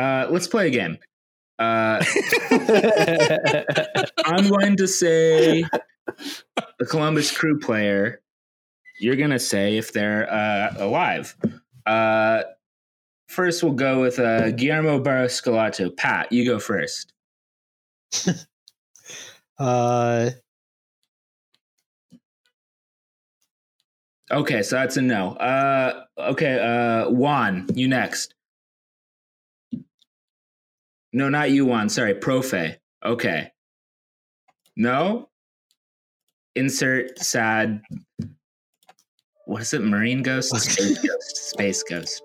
Uh, let's play a game. Uh, I'm going to say the Columbus Crew player. You're going to say if they're uh, alive. Uh, first, we'll go with uh, Guillermo Barros Schelotto. Pat, you go first. Uh, Okay, so that's a no. Uh, okay, uh, Juan, you next. No, not you, Juan. Sorry, Profe. Okay. No. Insert sad. What is it? Marine ghost? Space ghost. Space ghost.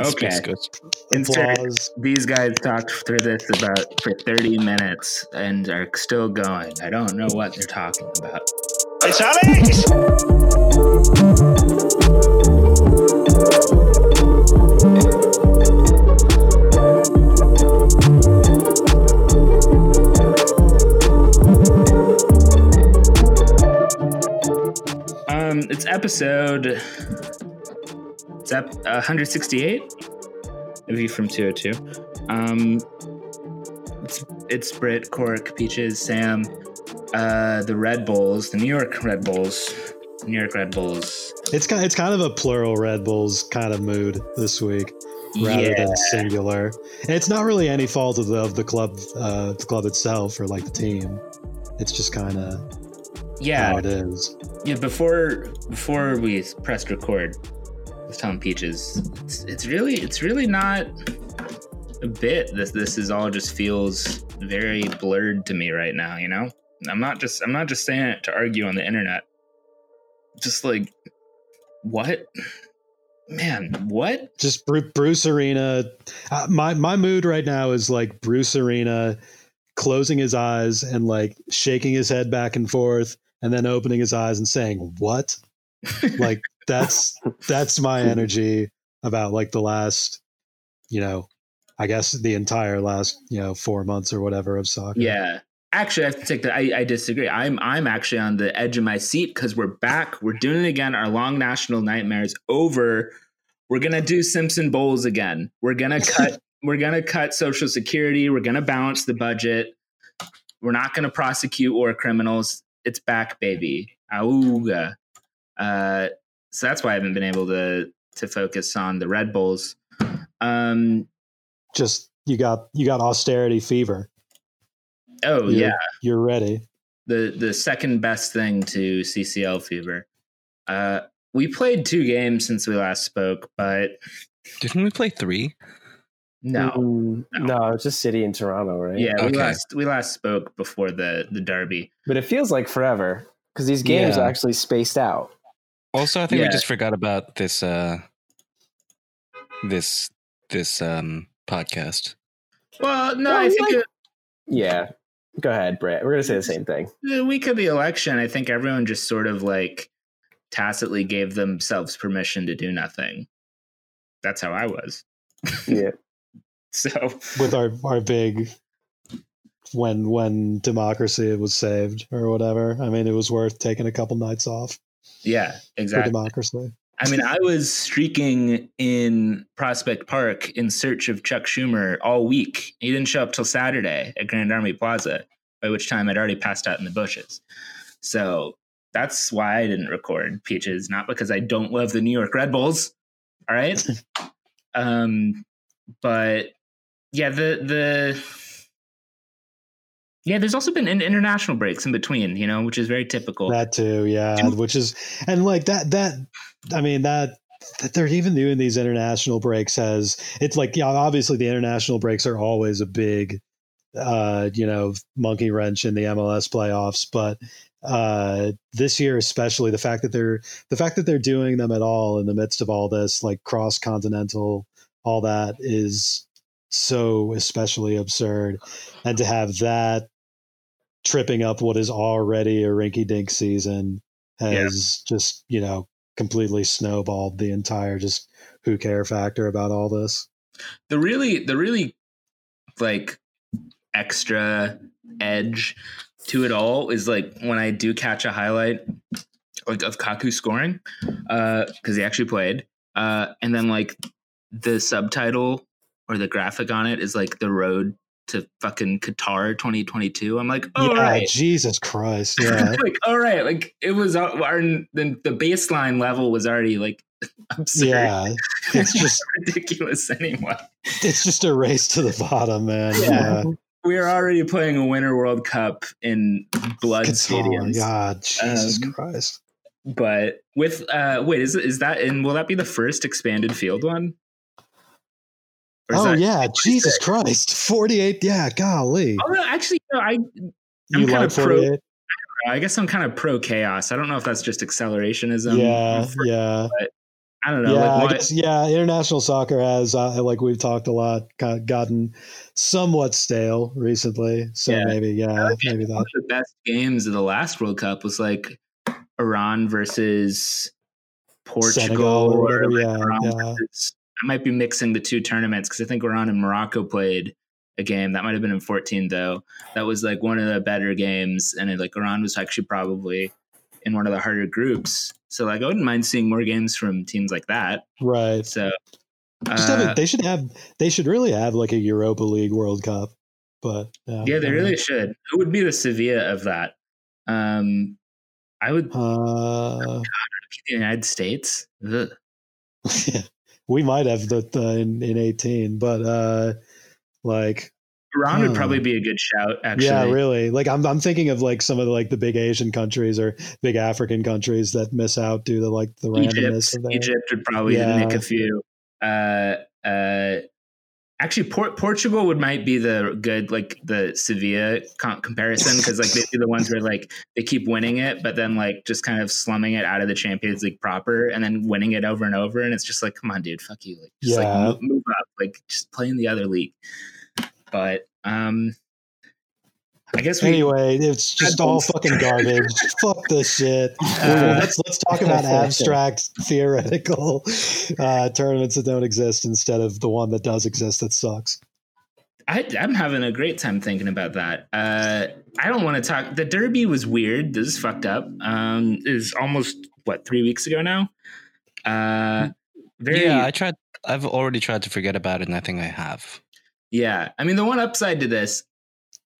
Okay. Space Ghost. Insert. applause. These guys talked through this about for 30 minutes and are still going. I don't know what they're talking about. Hey, Charlie! Um, it's episode. It's up uh, 168 of you from 202. Um, it's it's Britt, Cork, Peaches, Sam, uh, the Red Bulls, the New York Red Bulls, New York Red Bulls. It's kind it's kind of a plural Red Bulls kind of mood this week, rather yeah, than singular. And it's not really any fault of the of the club, uh, the club itself or like the team. It's just kind of yeah, it is. yeah. Before before we pressed record, I was telling Peaches, it's, it's really it's really not a bit. This this is all just feels very blurred to me right now. You know, I'm not just I'm not just saying it to argue on the internet. Just like what, man? What? Just Bru- Bruce Arena. Uh, my my mood right now is like Bruce Arena closing his eyes and like shaking his head back and forth, and then opening his eyes and saying "What?" like that's that's my energy about like the last, you know, I guess the entire last you know four months or whatever of soccer. Yeah. Actually, I have to take that. I, I disagree. I'm I'm actually on the edge of my seat because we're back. We're doing it again. Our long national nightmares over. We're gonna do Simpson Bowles again. We're gonna cut. we're gonna cut Social Security. We're gonna balance the budget. We're not gonna prosecute war criminals. It's back, baby. Auga. Uh, so that's why I haven't been able to to focus on the Red Bulls. Um. Just you got you got austerity fever. Oh You're- yeah. you're ready. the the second best thing to CCL fever. Uh, we played two games since we last spoke, but Didn't we play three? No, Mm, no. no, it's just City and Toronto, right? yeah, we last we last spoke before the the derby. But it feels like forever because these games Yeah. are actually spaced out. Also, I think Yeah. we just forgot about this uh this this um podcast. Well, no, Well, I think like- Yeah. Go ahead, Brett. We're gonna say the same thing. the week of the election, I think everyone just sort of like tacitly gave themselves permission to do nothing. That's how I was. Yeah. So with our our big when when democracy was saved or whatever. I mean, it was worth taking a couple nights off yeah, for exactly. democracy. I mean, I was streaking in Prospect Park in search of Chuck Schumer all week. He didn't show up till Saturday at Grand Army Plaza, by which time I'd already passed out in the bushes. So that's why I didn't record Peaches, not because I don't love the New York Red Bulls. All right. um, but yeah, the the yeah, there's also been international breaks in between, you know, which is very typical. That too, yeah. And- Which is and like that that I mean that that they're even doing these international breaks as it's like yeah, obviously the international breaks are always a big uh, you know, monkey wrench in the MLS playoffs, but uh this year especially the fact that they're the fact that they're doing them at all in the midst of all this like cross continental all that is so especially absurd. And to have that tripping up what is already a rinky dink season has just you know completely snowballed the entire just who care factor about all this. The really the really like extra edge to it all is like when I do catch a highlight like of Kaku scoring uh, because he actually played uh, and then like the subtitle or the graphic on it is like the road to fucking Qatar 2022. I'm like, oh, yeah, right. Jesus Christ. Yeah. like, all right. Like it was our, the, the baseline level was already like absurd, yeah. It's just ridiculous anyway. it's just a race to the bottom, man. Yeah. Yeah. We are already playing a Winter World Cup in blood Qatar, stadiums. God, Jesus Um, Christ. But with uh wait, is is that and will that be the first expanded field one? Or is Oh that- yeah, Jesus Christ. 48. Yeah, golly. Oh, no, actually, no, I I'm you kinda like pro- 48? I guess I'm kind of pro chaos. I don't know if that's just accelerationism. yeah, For- yeah. I don't know. yeah, like, I guess, yeah. International soccer has, uh, like we've talked a lot, got- gotten somewhat stale recently. So Yeah. maybe, yeah, maybe one that. of the best games of the last World Cup was like Iran versus Portugal. Senegal or whatever. like Yeah, Iran yeah. versus- I might be mixing the two tournaments because I think Iran and Morocco played a game that might have been in 14 though. That was like one of the better games, and it, like Iran was actually probably in one of the harder groups. So like I wouldn't mind seeing more games from teams like that. Right. So Just have uh, a, they should have. They should really have like a Europa League World Cup. But yeah, yeah, they really should. Who would be the Sevilla of that? Um, I would know. Uh, the United States. Ugh. we might have the, the in, in eighteen, but uh, like Iran would probably be a good shout. Actually, yeah, really. Like I'm I'm thinking of like some of the like the big Asian countries or big African countries that miss out due to like the randomness Egypt. Egypt would probably Yeah. nick a few. Uh, uh, actually, Port- Portugal would might be the good like the Sevilla com- comparison because like they'd be the ones where like they keep winning it, but then like just kind of slumming it out of the Champions League proper, and then winning it over and over, and it's just like, come on, dude, fuck you, like just Yeah. like move, move up, like just play in the other league. But um, I guess we Anyway, it's just all fucking garbage. Fuck this shit. Uh, let's let's talk about abstract theoretical uh, tournaments that don't exist instead of the one that does exist that sucks. I, I'm having a great time thinking about that. Uh, I don't want to talk. The Derby was weird. This is fucked up. Um, it was almost what three weeks ago now. Uh, very yeah, yeah, I tried. I've already tried to forget about it, and I think I have. Yeah, I mean, the one upside to this,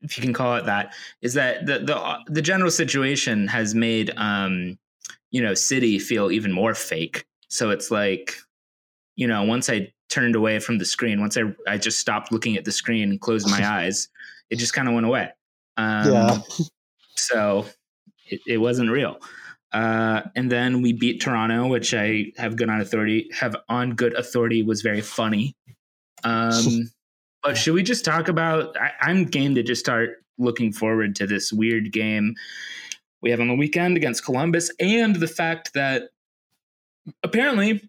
if you can call it that, is that the the the general situation has made um, you know, City feel even more fake. So it's like, you know, once I turned away from the screen, once I I just stopped looking at the screen and closed my eyes, it just kind of went away. Um, Yeah. So it, it wasn't real. Uh, and then we beat Toronto, which I have good on authority have on good authority was very funny. Um, but should we just talk about? I, I'm game to just start looking forward to this weird game we have on the weekend against Columbus, and the fact that apparently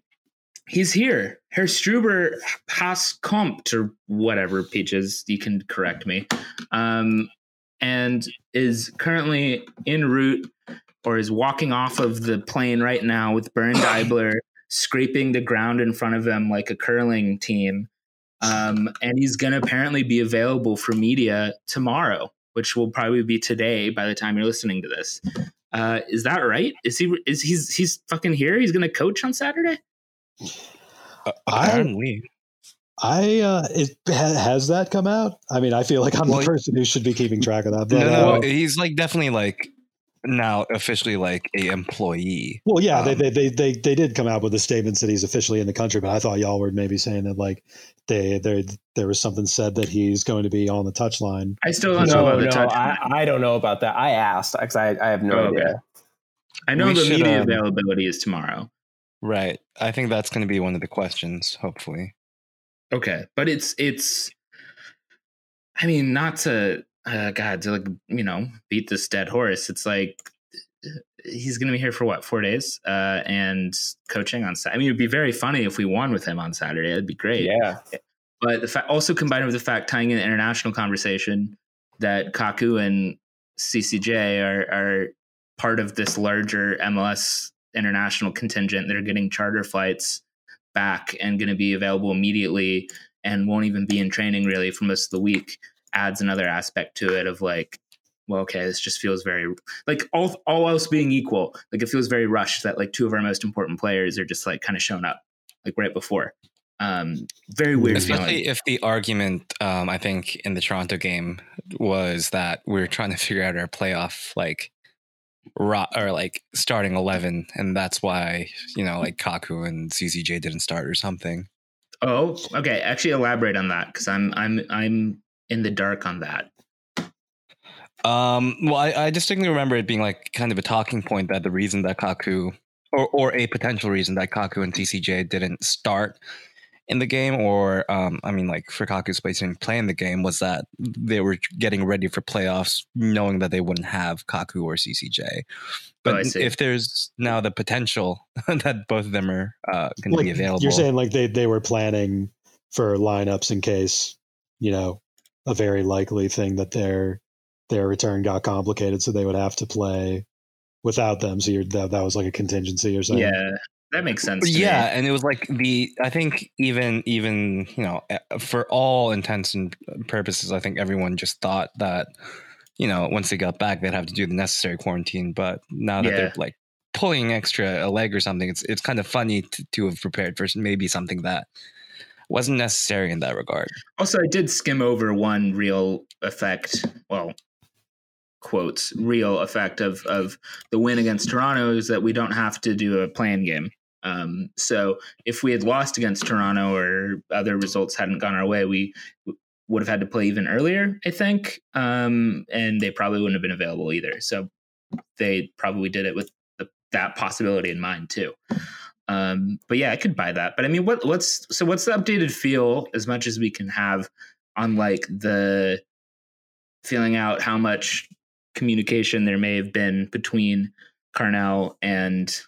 he's here. Herr Struber has kommt or whatever peaches. You can correct me. Um, and is currently en route or is walking off of the plane right now with Bernd Eibler scraping the ground in front of him like a curling team. Um, and he's going to apparently be available for media tomorrow, which will probably be today by the time you're listening to this. Uh, is that right? Is he? Is he's he's fucking here? He's going to coach on Saturday? Uh, I- apparently, I uh, it ha- has that come out. I mean, I feel like I'm Well, the person who should be keeping track of that. But, no, uh, no, he's like definitely like now officially like a employee. Well, yeah, they, Um, they they they they did come out with a statement that he's officially in the country, but I thought y'all were maybe saying that like they there there was something said that he's going to be on the touchline. I still don't know No, about the no. I, I don't know about that. I asked because I, I have no Oh, okay. idea. I know we the should, media um, availability is tomorrow. Right. I think that's going to be one of the questions. Hopefully. Okay, but it's it's. I mean, not to uh, God to like you know beat this dead horse. It's like he's going to be here for what four days uh, and coaching on. Sa- I mean, it'd be very funny if we won with him on Saturday. That'd be great. Yeah, But the fact, also combined with the fact tying in the international conversation that Kaku and CCJ are are part of this larger MLS international contingent that are getting charter flights back and going to be available immediately and won't even be in training really for most of the week adds another aspect to it of like well okay this just feels very like all all else being equal like it feels very rushed that like two of our most important players are just like kind of shown up like right before Um, very weird Especially feeling. if the argument, um, I think, in the Toronto game was that we are trying to figure out our playoff, like, ro- or like starting 11. And that's why, you know, like Kaku and CCJ didn't start or something. Oh, okay. Actually, elaborate on that because I'm I'm I'm in the dark on that. Um, well, I, I distinctly remember it being like kind of a talking point that the reason that Kaku, or, or a potential reason that Kaku and CCJ didn't start in the game, or um, I mean, like for Kaku's place didn't the game, was that they were getting ready for playoffs, knowing that they wouldn't have Kaku or CCJ. But Oh, if there's now the potential that both of them are uh, going to be available, you're saying like they they were planning for lineups in case you know a very likely thing that their their return got complicated so they would have to play without them so you're that, that was like a contingency or something Yeah, that makes sense. to yeah me. and it was like the i think even even you know for all intents and purposes i think everyone just thought that you know once they got back they'd have to do the necessary quarantine but now that Yeah. they're like pulling extra a leg or something it's it's kind of funny to, to have prepared for maybe something that wasn't necessary in that regard Also, I did skim over one real effect. Well, quotes real effect of of the win against Toronto is that we don't have to do a plan game. Um, so if we had lost against Toronto or other results hadn't gone our way, we would have had to play even earlier, I think, um, and they probably wouldn't have been available either. So they probably did it with the, that possibility in mind too. Um, but yeah, I could buy that. But I mean, what what's so what's the updated feel as much as we can have on like the feeling out how much communication there may have been between Carnell and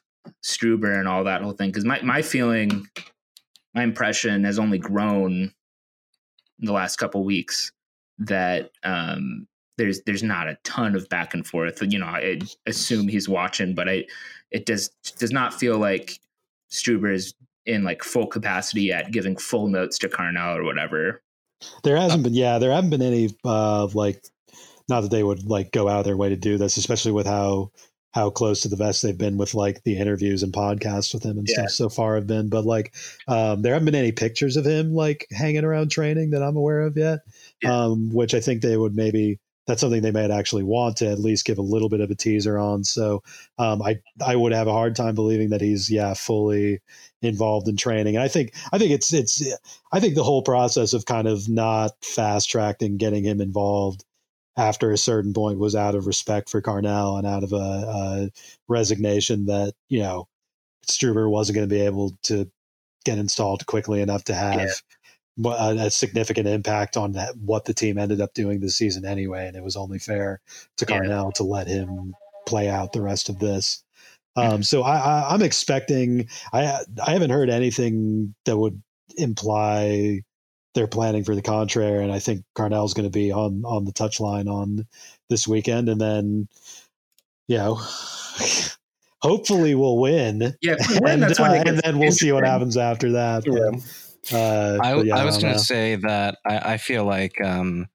Struber and all that whole thing. Because my my feeling, my impression has only grown in the last couple weeks that um, there's there's not a ton of back and forth. You know, I assume he's watching, but I it does does not feel like Struber is in like full capacity at giving full notes to Carnell or whatever. there hasn't been yeah there haven't been any uh like not that they would like go out of their way to do this especially with how how close to the vest they've been with like the interviews and podcasts with him and Yeah. stuff so far have been but like um there haven't been any pictures of him like hanging around training that i'm aware of yet Yeah. um which i think they would maybe that's something they might actually want to at least give a little bit of a teaser on. So um i i would have a hard time believing that he's yeah fully involved in training. And i think i think it's it's I think the whole process of kind of not fast tracking getting him involved after a certain point was out of respect for Carnell and out of a, a resignation that you know Struber wasn't going to be able to get installed quickly enough to have mo- a, a significant impact on that, what the team ended up doing this season anyway, and it was only fair to Yeah. Carnell to let him play out the rest of this. Um, so I, I, I'm expecting. I I haven't heard anything that would imply they're planning for the contrary, and I think Carnell's going to be on on the touchline on this weekend, and then you know, hopefully we'll win, Yeah, win, and, that's uh, and then we'll see what happens after that. But, uh, I, yeah, I was going to say that I, I feel like, um,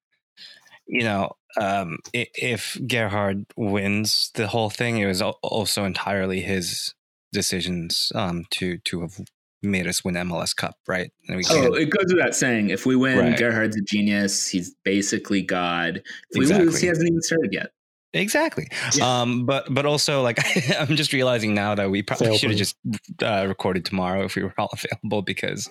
you know, um, if Gerhard wins the whole thing, it was also entirely his decisions um, to to have made us win MLS Cup, right? And we Oh, it goes without saying. If we win, Right. Gerhard's a genius. He's basically God. If we Exactly. lose, he hasn't even started yet. Exactly. Yeah. Um, but but also like I'm just realizing now that we probably should have just uh, recorded tomorrow if we were all available because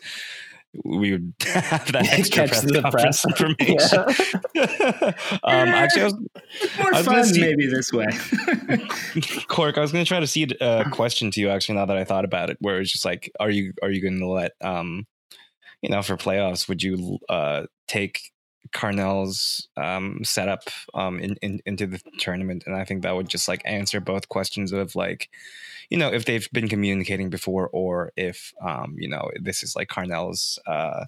we would have that extra Catch press press. information. um, actually, I was, More I was fun, see- maybe this way. Cork, I was going to try to see a question to you actually. Now that I thought about it, where it's just like, are you are you going to let um, you know, for playoffs, would you uh take Carnell's um setup um in, in into the tournament? And I think that would just like answer both questions of like, you know, if they've been communicating before, or if um you know this is like Carnell's uh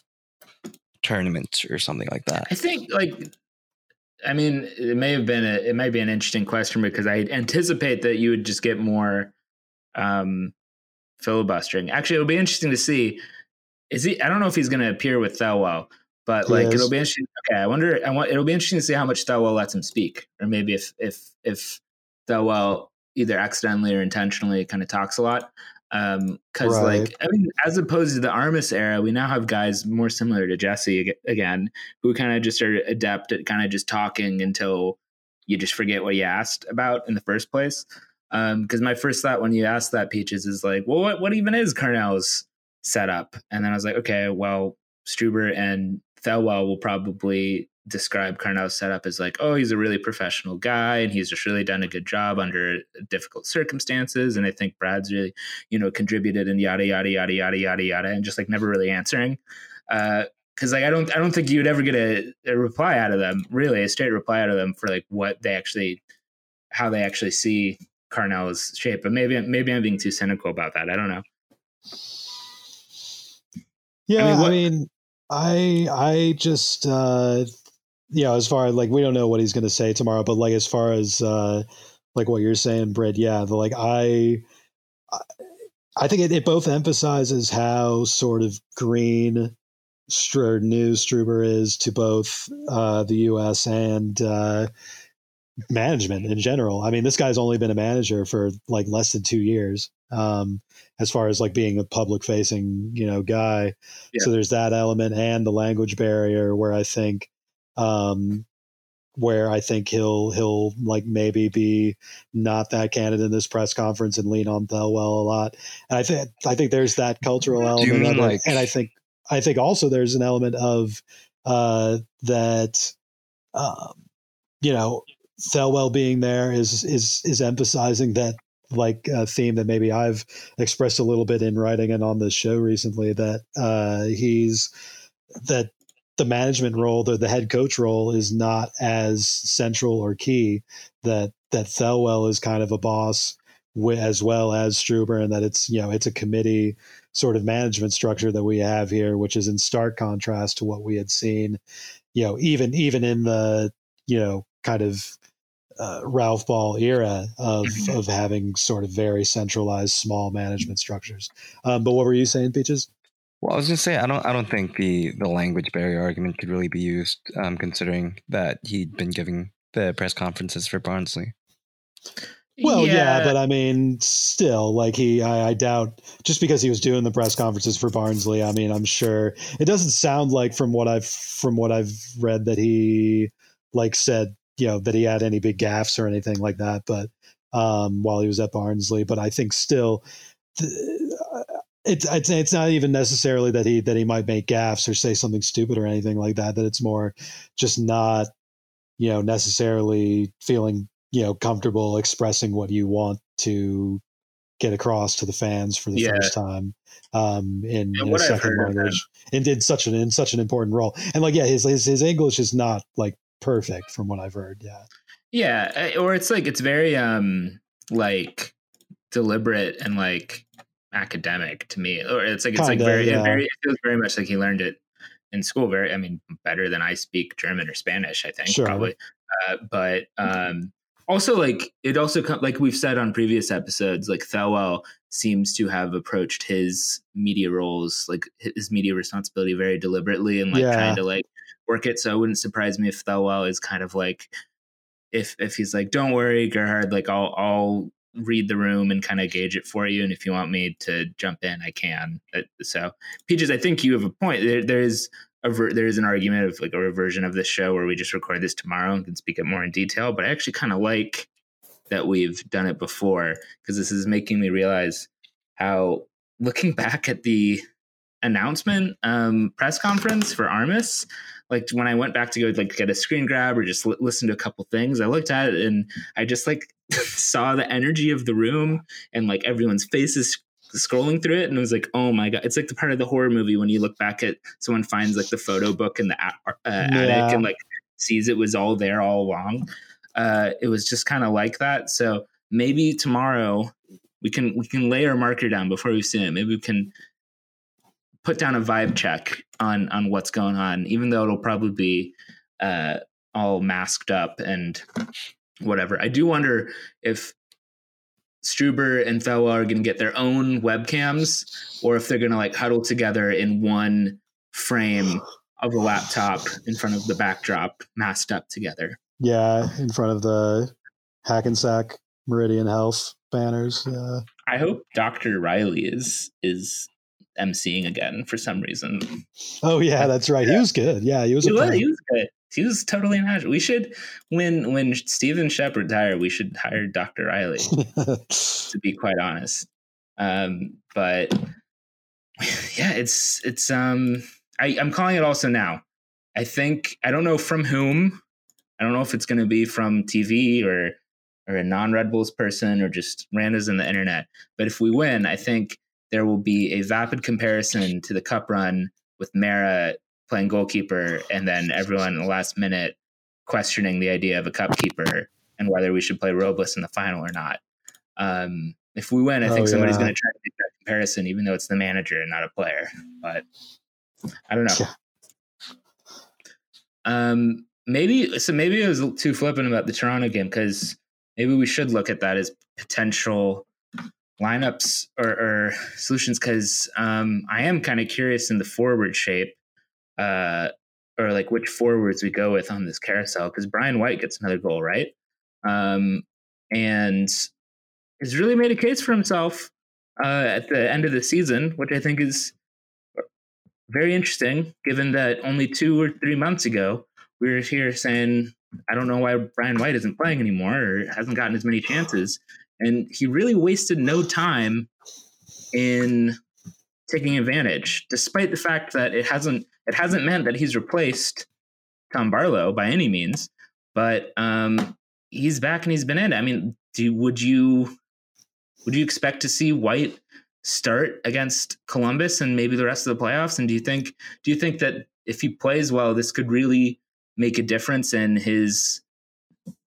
tournament or something like that. I think like I mean, it may have been a it might be an interesting question because I anticipate that you would just get more um filibustering. Actually, it'll be interesting to see. Is he I don't know if he's gonna appear with Thelwell, but like it'll be interesting. Okay, I wonder I want it'll be interesting to see how much Thelwell lets him speak. Or maybe if if if Thelwell either accidentally or intentionally kind of talks a lot. Um, because Right. like I mean, as opposed to the Armas era, we now have guys more similar to Jesse again, who kind of just are adept at kind of just talking until you just forget what you asked about in the first place. Um, because my first thought when you asked that Peaches is like, well, what what even is Carnell's setup? And then I was like, okay, well, Struber and Thelwell will probably describe Carnell's setup as like, oh, he's a really professional guy and he's just really done a good job under difficult circumstances. And I think Brad's really, you know, contributed and yada yada yada yada yada yada, and just like never really answering. Uh, because like I don't I don't think you would ever get a, a reply out of them, really, a straight reply out of them for like what they actually how they actually see Carnell's shape. But maybe maybe I'm being too cynical about that. I don't know. Yeah, I what- mean, I I just uh know, as far as like we don't know what he's to say tomorrow, but like as far as uh like what you're saying, Britt, yeah, the, like I I- I think it, it both emphasizes how sort of green Str- new Struber is to both uh, the U.S. and uh, management in general. I mean, this guy's only been a manager for like less than two years, um, as far as like being a public-facing, you know, guy. So there's that element and the language barrier where I think, um, where I think he'll he'll like maybe be not that candid in this press conference and lean on Thelwell a lot. And I think I think there's that cultural Do you element, mean like- and I think I think also there's an element of uh, that um, you know Thelwell being there is is is emphasizing that like a theme that maybe I've expressed a little bit in writing and on the show recently that uh, he's that the management role, the, the head coach role, is not as central or key. That that Thelwell is kind of a boss as well as Struber, and that it's you know it's a committee sort of management structure that we have here, which is in stark contrast to what we had seen, you know, even even in the you know kind of uh, Ralph Ball era of Mhm. of having sort of very centralized small management structures. Um, but what were you saying, Peaches? Well, I was gonna say I don't I don't think the the language barrier argument could really be used, um, considering that he'd been giving the press conferences for Barnsley. Well, yeah. but I mean, still, like he, I, I doubt just because he was doing the press conferences for Barnsley. I mean, I'm sure it doesn't sound like from what I've from what I've read that he like said, you know, that he had any big gaffes or anything like that. But um, while he was at Barnsley, but I think still, th- it's it's it's not even necessarily that he that he might make gaffes or say something stupid or anything like that. That it's more just not, you know, necessarily feeling you know comfortable expressing what you want to get across to the fans for the Yeah. first time um in, in a second language and did such an in such an important role and like yeah his his, his english is not like perfect from what i've heard yeah Yeah, uh, or it's like it's very um like deliberate and like academic to me. Or it's like it's like Kinda, very yeah. it very it feels very much like he learned it in school. Very, I mean, better than I speak German or Spanish. I think Sure. probably, uh, but um also like it also like we've said on previous episodes, like Thelwell seems to have approached his media roles like his media responsibility very deliberately and like Yeah. trying to like work it. So it wouldn't surprise me if Thelwell is kind of like if if he's like, "Don't worry, Gerhard, like I'll I'll read the room and kind of gauge it for you, and if you want me to jump in, I can." Uh, So, Peaches, I think you have a point. There, there is a ver- there is an argument of like a reversion of this show where we just record this tomorrow and can speak it more in detail. But I actually kind of like that we've done it before because this is making me realize how looking back at the announcement um, press conference for Armas, like when I went back to go like get a screen grab or just li- listen to a couple things, I looked at it and I just like saw the energy of the room and like everyone's faces scrolling through it and it was like oh my god. It's like the part of the horror movie when you look back at someone finds like the photo book in the a- uh, Yeah. attic and like sees it was all there all along. Uh it was just kind of like that. So maybe tomorrow we can we can lay our marker down before we see it. Maybe we can put down a vibe check on on what's going on even though it'll probably be uh all masked up and whatever i do wonder if Struber and Thelwell are going to get their own webcams, or if they're going to like huddle together in one frame of a laptop in front of the backdrop, masked up together. yeah in front of the hackensack meridian health banners yeah I hope Dr. Riley is is emceeing again for some reason. Oh yeah, that's right. He was good. Yeah, he was. He was, he was good. He was totally magic. We should when when Stephen Shep retired, we should hire Dr. Riley, to be quite honest. Um, but yeah, it's it's um I, I'm calling it also now. I think I don't know from whom. I don't know if it's gonna be from TV or or a non Red Bulls person or just randos in the internet. But if we win, I think there will be a vapid comparison to the cup run with Meara playing goalkeeper and then everyone in the last minute questioning the idea of a cup keeper and whether we should play Robles in the final or not. Um, if we win, I think Oh, somebody's yeah. going to try to make that comparison, even though it's the manager and not a player. But I don't know. Yeah. Um, maybe so. Maybe I was too flippant about the Toronto game because maybe we should look at that as potential lineups or, or solutions. Because um, I am kind of curious in the forward shape, uh, or like which forwards we go with on this carousel. Because Brian White gets another goal, right? Um, and has really made a case for himself uh, at the end of the season, which I think is very interesting, given that only two or three months ago we were here saying, I don't know why Brian White isn't playing anymore or hasn't gotten as many chances. And he really wasted no time in taking advantage, despite the fact that it hasn't it hasn't meant that he's replaced Tom Barlow by any means. But um, he's back and he's been in. I mean, do would you would you expect to see White start against Columbus and maybe the rest of the playoffs? And do you think do you think that if he plays well, this could really make a difference in his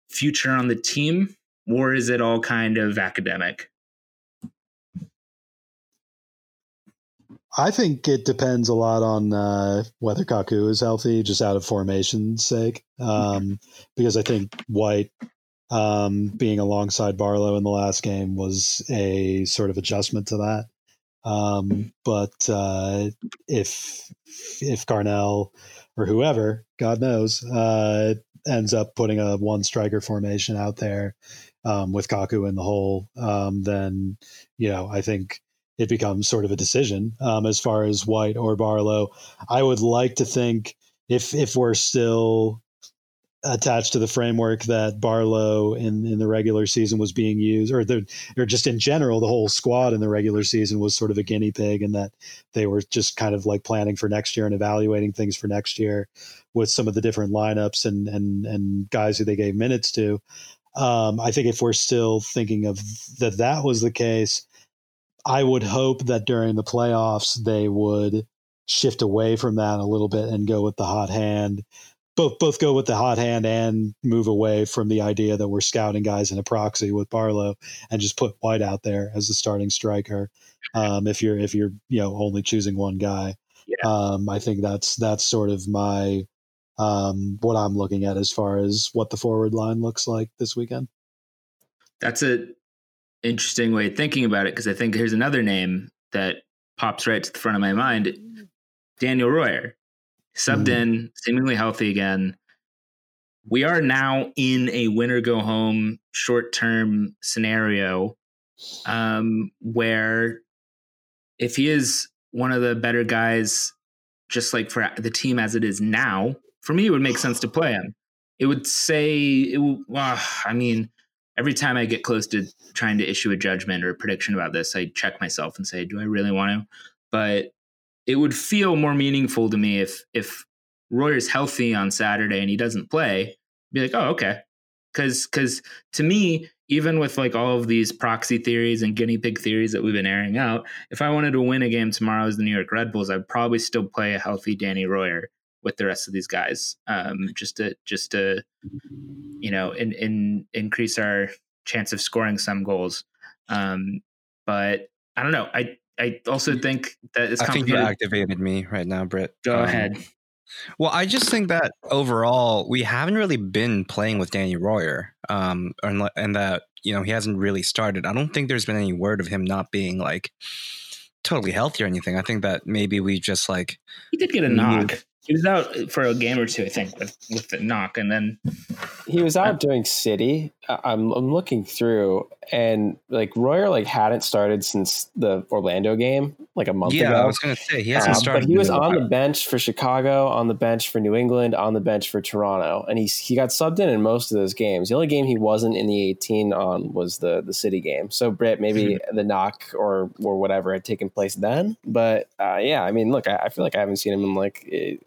future on the team, or is it all kind of academic? I think it depends a lot on uh, whether Kaku is healthy, just out of formation's sake. Um, because I think White um, being alongside Barlow in the last game was a sort of adjustment to that. Um, but uh, if if Carnell or whoever, God knows, uh, ends up putting a one striker formation out there um, with Kaku in the hole, um, then you know I think it becomes sort of a decision um, as far as White or Barlow. I would like to think if if we're still attached to the framework that Barlow in, in the regular season was being used, or the or just in general, the whole squad in the regular season was sort of a guinea pig, and that they were just kind of like planning for next year and evaluating things for next year with some of the different lineups and and and guys who they gave minutes to. Um, I think if we're still thinking of that, that was the case. I would hope that during the playoffs they would shift away from that a little bit and go with the hot hand. Both both go with the hot hand and move away from the idea that we're scouting guys in a proxy with Barlow and just put White out there as the starting striker. Um, if you're if you're you know only choosing one guy, Yeah. um, I think that's that's sort of my um, what I'm looking at as far as what the forward line looks like this weekend. That's a interesting way of thinking about it because I think here's another name that pops right to the front of my mind: Daniel Royer, subbed Mhm. in, seemingly healthy again. We are now in a winner go home short term scenario um, where if he is one of the better guys, just like for the team as it is now, for me, it would make sense to play him. It would say, it well, ah, I mean, every time I get close to trying to issue a judgment or a prediction about this, I check myself and say, do I really want to? But it would feel more meaningful to me if if Royer's healthy on Saturday and he doesn't play. Be like, oh, okay, because because to me, even with like all of these proxy theories and guinea pig theories that we've been airing out, if I wanted to win a game tomorrow as the New York Red Bulls, I'd probably still play a healthy Danny Royer with the rest of these guys, um, just to just to you know in, in increase our chance of scoring some goals. Um, but I don't know. I I also think that it's I think you activated me right now, Britt. Go Um, ahead. Well, I just think that overall we haven't really been playing with Danny Royer, um, and, and that you know he hasn't really started. I don't think there's been any word of him not being like totally healthy or anything. I think that maybe we just like He did get a knock. He was out for a game or two, I think, with with the knock, and then he was out doing City. I- I'm I'm looking through, and like Royer like hadn't started since the Orlando game, like a month ago. yeah, ago. I was gonna say he Uh, hasn't started. but he was on the bench for Chicago, on the bench for New England, on the bench for Toronto, and he he got subbed in in most of those games. The only game he wasn't in the 18 on was the the City game. So Britt, maybe the knock or or whatever had taken place then. But uh, yeah, I mean, look, I, I feel like I haven't seen him in like it,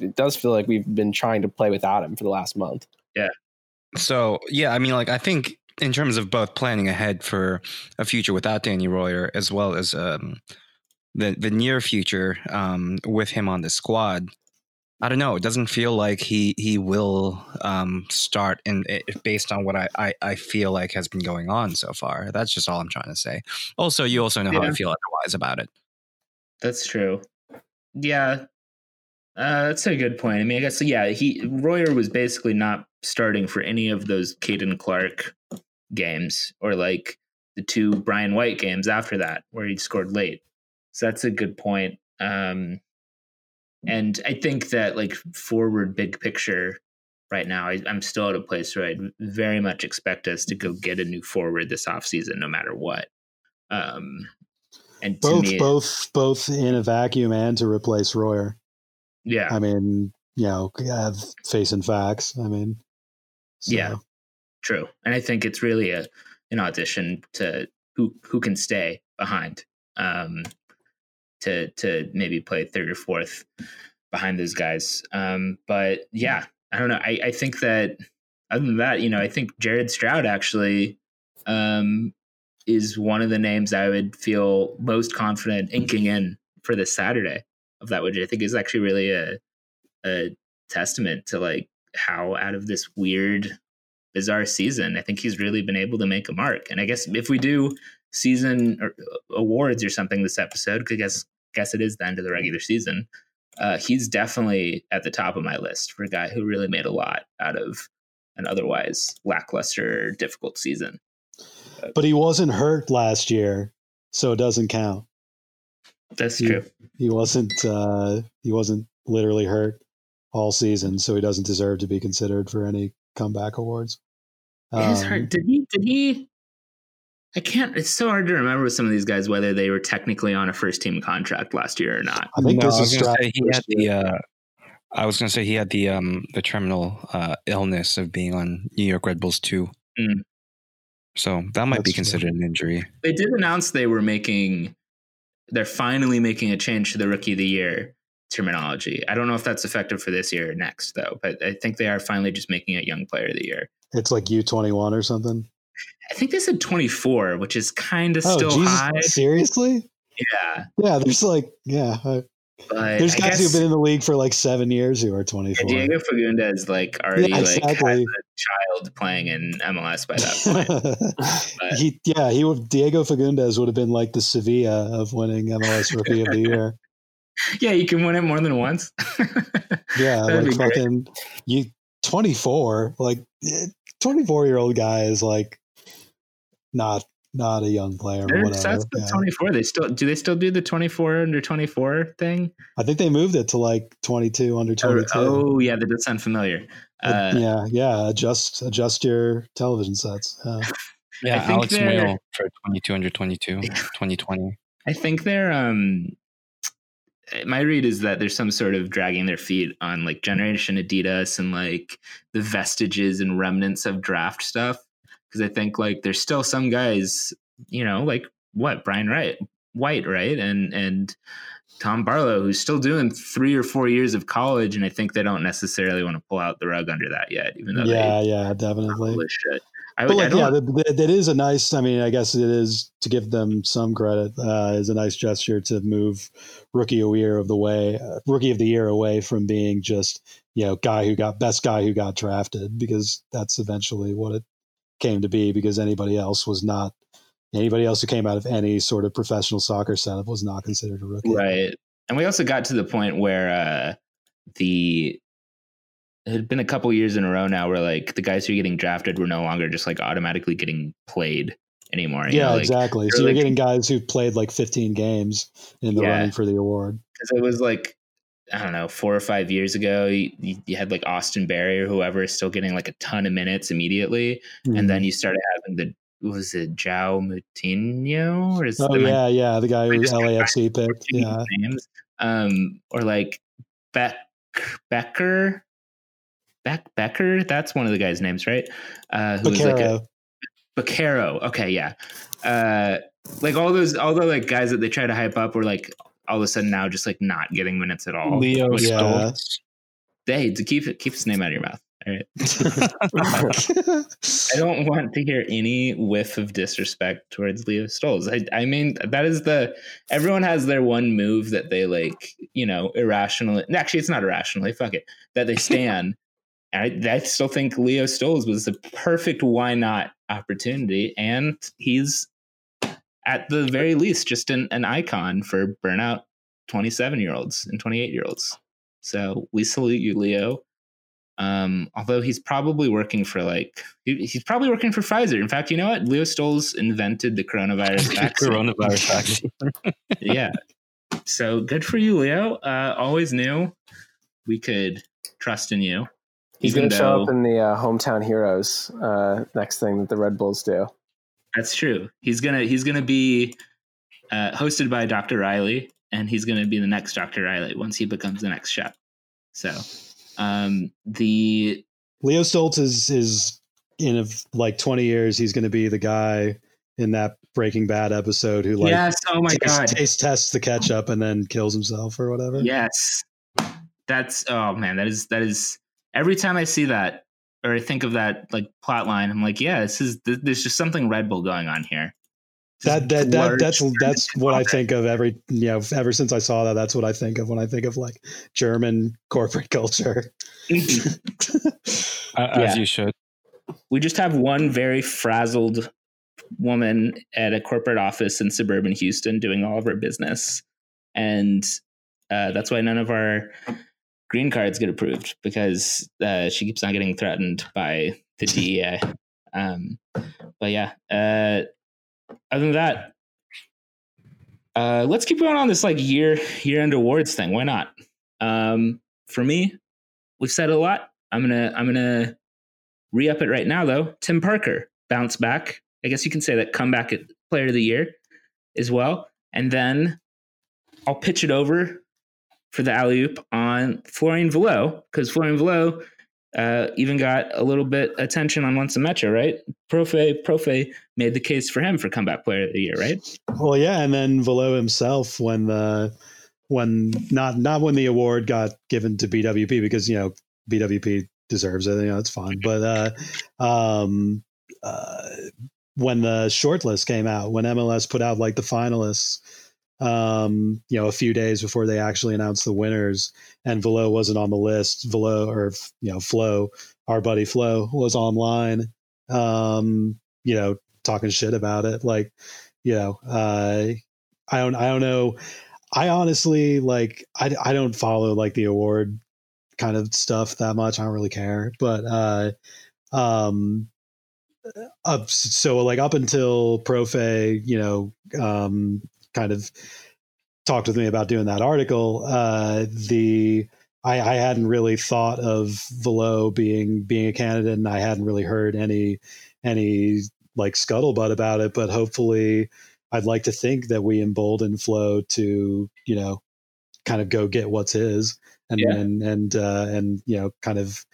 it does feel like we've been trying to play without him for the last month. Yeah. So yeah, I mean, like I think in terms of both planning ahead for a future without Danny Royer, as well as um, the the near future um, with him on the squad, I don't know. It doesn't feel like he he will um, start, and based on what I, I I feel like has been going on so far. That's just all I'm trying to say. Also, you also know how I feel otherwise about it. That's true. Yeah. Uh, that's a good point. I mean, I guess yeah. He Royer was basically not starting for any of those Caden Clark games or like the two Brian White games after that where he scored late. So that's a good point. Um, and I think that like forward big picture right now, I, I'm still at a place where I'd very much expect us to go get a new forward this offseason, no matter what. Um, and both me, both both in a vacuum and to replace Royer. Yeah, I mean, you know, have and facts. I mean, so- Yeah. True, and I think it's really a an audition to who who can stay behind, um, to to maybe play third or fourth behind those guys. Um, but yeah, I don't know. I I think that other than that, you know, I think Jared Stroud actually um, is one of the names I would feel most confident inking in for this Saturday of that, which I think is actually really a a testament to like how out of this weird bizarre season i think he's really been able to make a mark and i guess if we do season or, uh, awards or something this episode because guess guess it is the end of the regular season uh, he's definitely at the top of my list for a guy who really made a lot out of an otherwise lackluster difficult season But he wasn't hurt last year, so it doesn't count. That's Yeah. true He wasn't uh he wasn't literally hurt all season, so he doesn't deserve to be considered for any comeback awards. His Um, heart. Did he? Did he? I can't. It's so hard to remember with some of these guys whether they were technically on a first team contract last year or not. I think No, this I is was gonna say he had first the. Uh, I was gonna say he had the um the terminal uh, illness of being on New York Red Bulls too. Mm. So that might be That's true. considered an injury. They did announce they were making. They're finally making a change to the rookie of the year terminology. I don't know if that's effective for this year or next though, but I think they are finally just making it young player of the year. It's like U twenty one or something. I think they said 24, which is kind of Oh, still Jesus! high. Seriously? Yeah, Yeah, there's like yeah, uh, but there's guys guess, who've been in the league for like seven years who are 24. yeah. Diego Fagundez like already Yeah, like exactly. a child playing in MLS by that point. He yeah he would Diego Fagundez would have been like the Sevilla of winning MLS Rookie of the Year. yeah, you can win it more than once. Yeah, That'd like be great. fucking you twenty four like eh, twenty four year old guy is like not not a young player or Their whatever. stats Yeah. 24. They still do they still do the 24 under 24 thing? I think they moved it to like twenty two under twenty two. oh yeah, that does sound familiar. Uh, yeah, yeah. Adjust adjust your television sets. Yeah. Yeah, Alex they're- for 22 under 22, 2020. I think they're um my read is that there's some sort of dragging their feet on like generation Adidas and like the vestiges and remnants of draft stuff because I think like there's still some guys, you know, like what Brian Wright, White, right, and and Tom Barlow who's still doing three or four years of college, and I think they don't necessarily want to pull out the rug under that yet, even though Yeah, yeah, definitely. I, But like, yeah, that, is a nice. I mean, I guess it is to give them some credit. Uh, is a nice gesture to move rookie of the year of the way, uh, rookie of the year away from being just you know guy who got best guy who got drafted because that's eventually what it came to be. Because anybody else was not anybody else who came out of any sort of professional soccer setup was not considered a rookie. Right. And we also got to the point where uh, the it had been a couple years in a row now where like the guys who are getting drafted were no longer just like automatically getting played anymore. Yeah, know, like, exactly. So you're getting guys who played like 15 games in the Yeah. running for the award. Because it was like I don't know, four or five years ago, you, you had like Austin Berry or whoever is still getting like a ton of minutes immediately, Hmm. and then you started having the was it João Moutinho or is oh I yeah, yeah, the guy who was LAFC thinking Yeah, names? Um, or like Beck Becker. Beck Becker, that's one of the guys' names, right? Uh, who was like a. Okay, yeah. Uh, like all those, all the like guys that they try to hype up were like all of a sudden now just like not getting minutes at all. Leo Yeah. Hey, to keep keep his name out of your mouth. All right. I don't want to hear any whiff of disrespect towards Leo Stolz. I, I mean, that is the everyone has their one move that they like, you know, irrationally. Actually, it's not irrationally. Fuck it, that they stand. And I, I still think Leo Stolz was the perfect why not opportunity, and he's at the very least just an, an icon for burnout twenty seven year olds and twenty eight year olds. So we salute you, Leo. Um, although he's probably working for like he- he's probably working for Pfizer. In fact, you know what? Leo Stolz invented the coronavirus vaccine. Coronavirus vaccine. yeah. So good for you, Leo. Uh, always knew we could trust in you. He's going to show up in the uh, hometown heroes uh, next thing that the Red Bulls do. That's true. He's gonna he's gonna be uh, hosted by Dr. Riley, and he's gonna be the next Dr. Riley once he becomes the next chef. So um, the Leo Stolz is is in a, like twenty years. He's going to be the guy in that Breaking Bad episode who like yes, oh my taste, god, taste tests the ketchup and then kills himself or whatever. Yes. That's oh man, that is that is every time I see that or I think of that like plot line, I'm like, yeah, this is th- there's just something Red Bull going on here. Just That that, that that's that's what I think of every you know ever since I saw that that's what I think of when I think of like German corporate culture. Uh, Yeah. As you should. we just have one very frazzled woman at a corporate office in suburban Houston doing all of her business. And uh, that's why none of our green cards get approved because uh, she keeps on getting threatened by the DEA. Um, but yeah, uh, other than that, uh, let's keep going on this like year year end awards thing. Why not? Um, for me, we've said a lot. I'm gonna I'm gonna re up it right now though. Tim Parker bounce back. I guess you can say that comeback at player of the year as well. And then I'll pitch it over for the alley oop on Florian Valot because Florian Valot uh, even got a little bit attention on Once a Metro, right? Profe Profe made the case for him for comeback player of the year, right? Well, yeah, and then Valot himself when the when not not when the award got given to BWP because you know BWP deserves it, you know it's fine. But uh, um, uh, when the shortlist came out, when MLS put out like the finalists, um, you know, a few days before they actually announced the winners, and Valot wasn't on the list. Valot or you know Flo, our buddy Flo was online, um, you know, talking shit about it, like you know, uh, I don't, I don't know. I honestly like, I, I don't follow like the award kind of stuff that much. I don't really care, but, uh, um, up, so like up until Profe, you know, um, kind of talked with me about doing that article, uh, the, I, I hadn't really thought of Valot being, being a candidate and I hadn't really heard any, any like scuttlebutt about it, but hopefully, I'd like to think that we embolden Flo to, you know, kind of go get what's his and Yeah. and and uh, and you know, kind of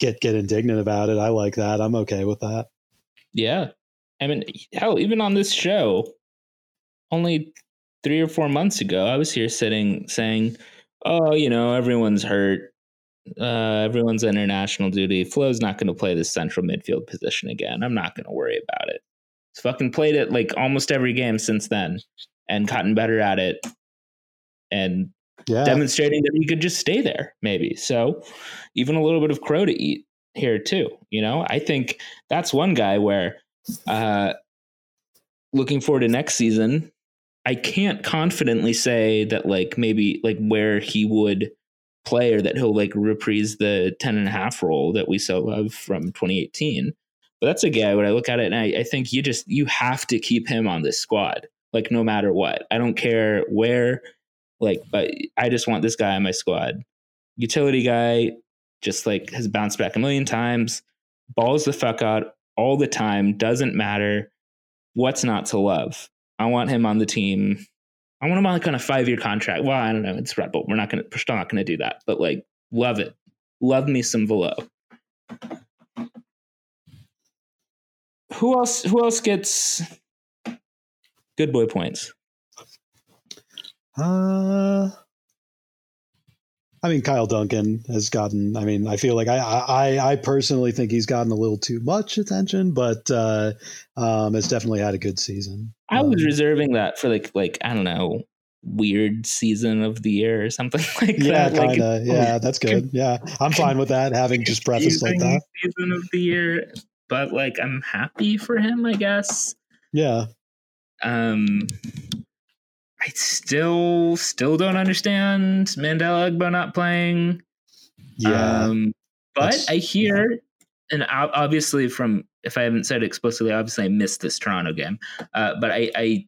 get get indignant about it. I like that. I'm okay with that. Yeah. I mean, hell, even on this show, only three or four months ago, I was here sitting saying, oh, you know, everyone's hurt. Uh, everyone's international duty. Flo's not going to play this central midfield position again. I'm not going to worry about it. He's fucking played it like almost every game since then and gotten better at it and Yeah, demonstrating that he could just stay there, maybe. So, even a little bit of crow to eat here too. You know, I think that's one guy where, uh, looking forward to next season, I can't confidently say that like maybe like where he would play or that he'll like reprise the 10 and a half role that we so love from 2018. But that's a guy when I look at it and I, I think you just you have to keep him on this squad, like no matter what. I don't care where Like, but I just want this guy on my squad. Utility guy, just like has bounced back a million times, balls the fuck out all the time, doesn't matter. What's not to love? I want him on the team. I want him on like on a five year contract. Well, I don't know. It's Red Bull. We're not gonna we're still not gonna do that. But like love it. Love me some Valot. Who else who else gets good boy points? Uh, I mean, Kyle Duncan has gotten. I mean, I feel like I, I, I personally think he's gotten a little too much attention, but uh, um, has definitely had a good season. I was Um, reserving that for like like I don't know weird season of the year or something like yeah, that. Like, kind of. Yeah, that's good. Yeah, I'm fine with that. Having just prefaced like that. season of the year, but like I'm happy for him, I guess. Yeah, Um, I still still don't understand Mandela Egbo not playing. yeah. Um, but I hear, and obviously from if I haven't said it explicitly, obviously I missed this Toronto game. Uh, but I, I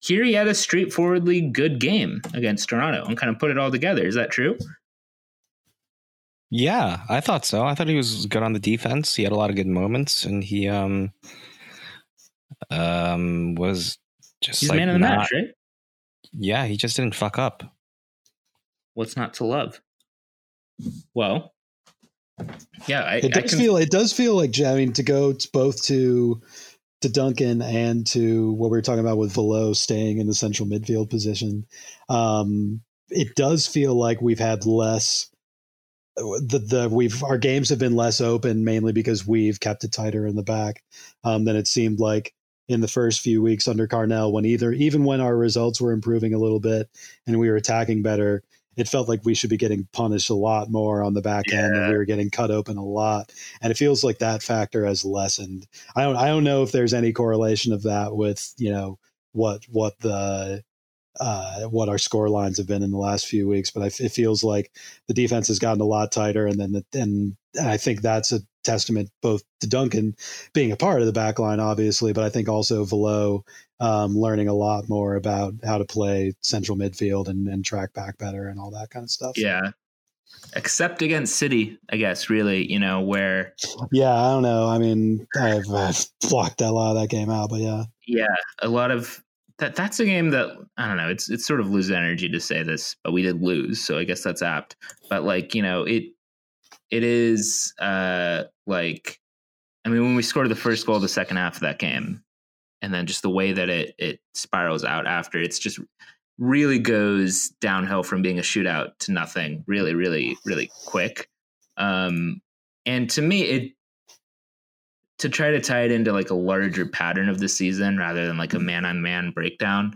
hear he had a straightforwardly good game against Toronto and kind of put it all together. Is that true? Yeah, I thought so. I thought he was good on the defense. He had a lot of good moments, and he um um was just He's like man of the not- match, right? Yeah, he just didn't fuck up. What's not to love? Well, yeah, I, it I does can, feel it does feel like I mean to go t- both to to Duncan and to what we were talking about with Valot staying in the central midfield position. Um, it does feel like we've had less. The the we've our games have been less open mainly because we've kept it tighter in the back um, than it seemed like in the first few weeks under Carnell when either even when our results were improving a little bit and we were attacking better it felt like we should be getting punished a lot more on the back end and we were getting cut open a lot. And it feels like that factor has lessened. I don't i don't know if there's any correlation of that with you know what what the uh, what our score lines have been in the last few weeks, but I, it feels like the defense has gotten a lot tighter, and then the, and, and I think that's a testament both to Duncan being a part of the back line, obviously, but I think also Valot um, learning a lot more about how to play central midfield and, and track back better and all that kind of stuff. yeah. Except against City, I guess. Really, you know where yeah. I don't know. I mean, I've, I've blocked a lot of that game out, but yeah, yeah, a lot of that that's a game that I don't know, it's it's sort of lose energy to say this, but we did lose, so I guess that's apt. But like, you know, it it is uh like I mean when we scored the first goal the second half of that game, and then just the way that it it spirals out after, it's just really goes downhill from being a shootout to nothing really, really, really quick. Um and to me it to try to tie it into like a larger pattern of the season rather than like a man on man breakdown,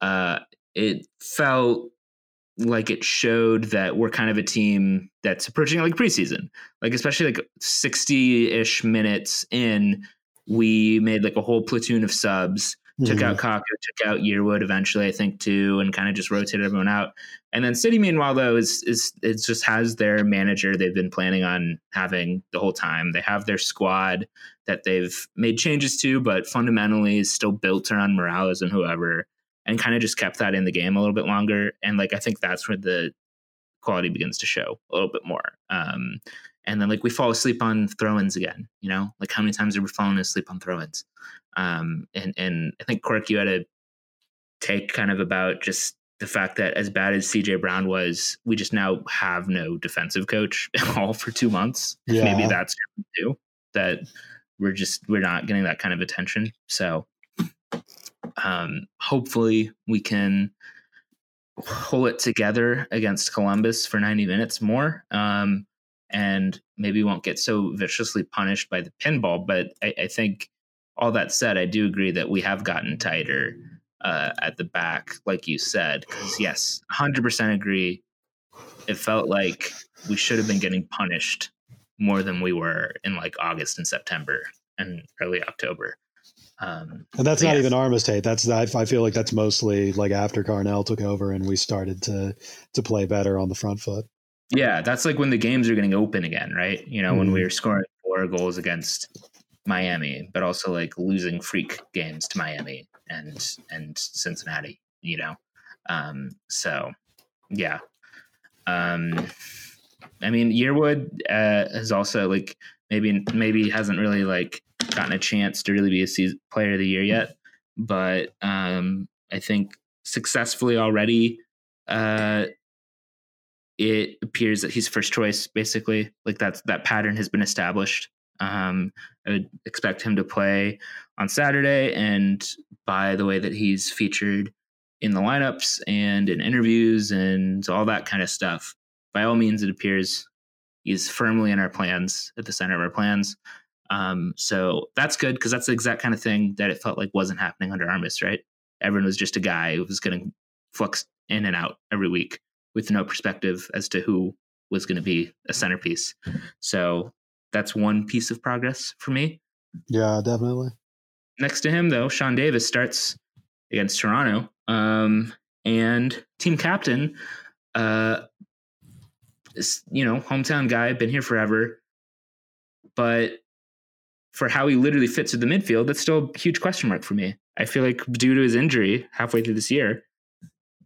uh, it felt like it showed that we're kind of a team that's approaching like preseason. Like, especially like 60 ish minutes in, we made like a whole platoon of subs, took Mhm. out Kaku, took out Yearwood eventually, I think, too, and kind of just rotated everyone out. And then City, meanwhile, though, is is it just has their manager they've been planning on having the whole time. They have their squad that they've made changes to, but fundamentally is still built around Moralez and whoever, and kind of just kept that in the game a little bit longer. And like I think that's where the quality begins to show a little bit more. Um, and then like we fall asleep on throw-ins again. You know, like how many times are we falling asleep on throw-ins? Um, and and I think Cork, you had a take kind of about just the fact that as bad as CJ Brown was, we just now have no defensive coach at all for two months. Yeah. Maybe that's too that we're just we're not getting that kind of attention. So um hopefully we can pull it together against Columbus for 90 minutes more. Um and maybe won't get so viciously punished by the pinball. But I, I think all that said, I do agree that we have gotten tighter uh, at the back, like you said. Because yes, 100% agree. It felt like we should have been getting punished more than we were in like August and September and early October. Um, And that's not even our mistake. That's I, I feel like that's mostly like after Carnell took over and we started to to play better on the front foot. Yeah, that's like when the games are getting open again, right? You know, when we Mhm. were scoring four goals against Miami, but also like losing freak games to Miami and and Cincinnati, you know. Um, so Yeah. Um, I mean, Yearwood uh, has also like maybe maybe hasn't really like gotten a chance to really be a season, player of the year yet, but um, I think successfully already. Uh, it appears that he's first choice basically. Like that's that pattern has been established. Um, I would expect him to play on Saturday, and by the way that he's featured in the lineups and in interviews and all that kind of stuff, by all means, it appears he's firmly in our plans at the center of our plans. Um, so that's good because that's the exact kind of thing that it felt like wasn't happening under Armas, right? Everyone was just a guy who was getting flux in and out every week with no perspective as to who was going to be a centerpiece. So that's one piece of progress for me. Yeah, definitely. Next to him, though, Sean Davis starts against Toronto. Um, and team captain, uh, is, you know, hometown guy, been here forever. But for how he literally fits with the midfield, that's still a huge question mark for me. I feel like due to his injury halfway through this year,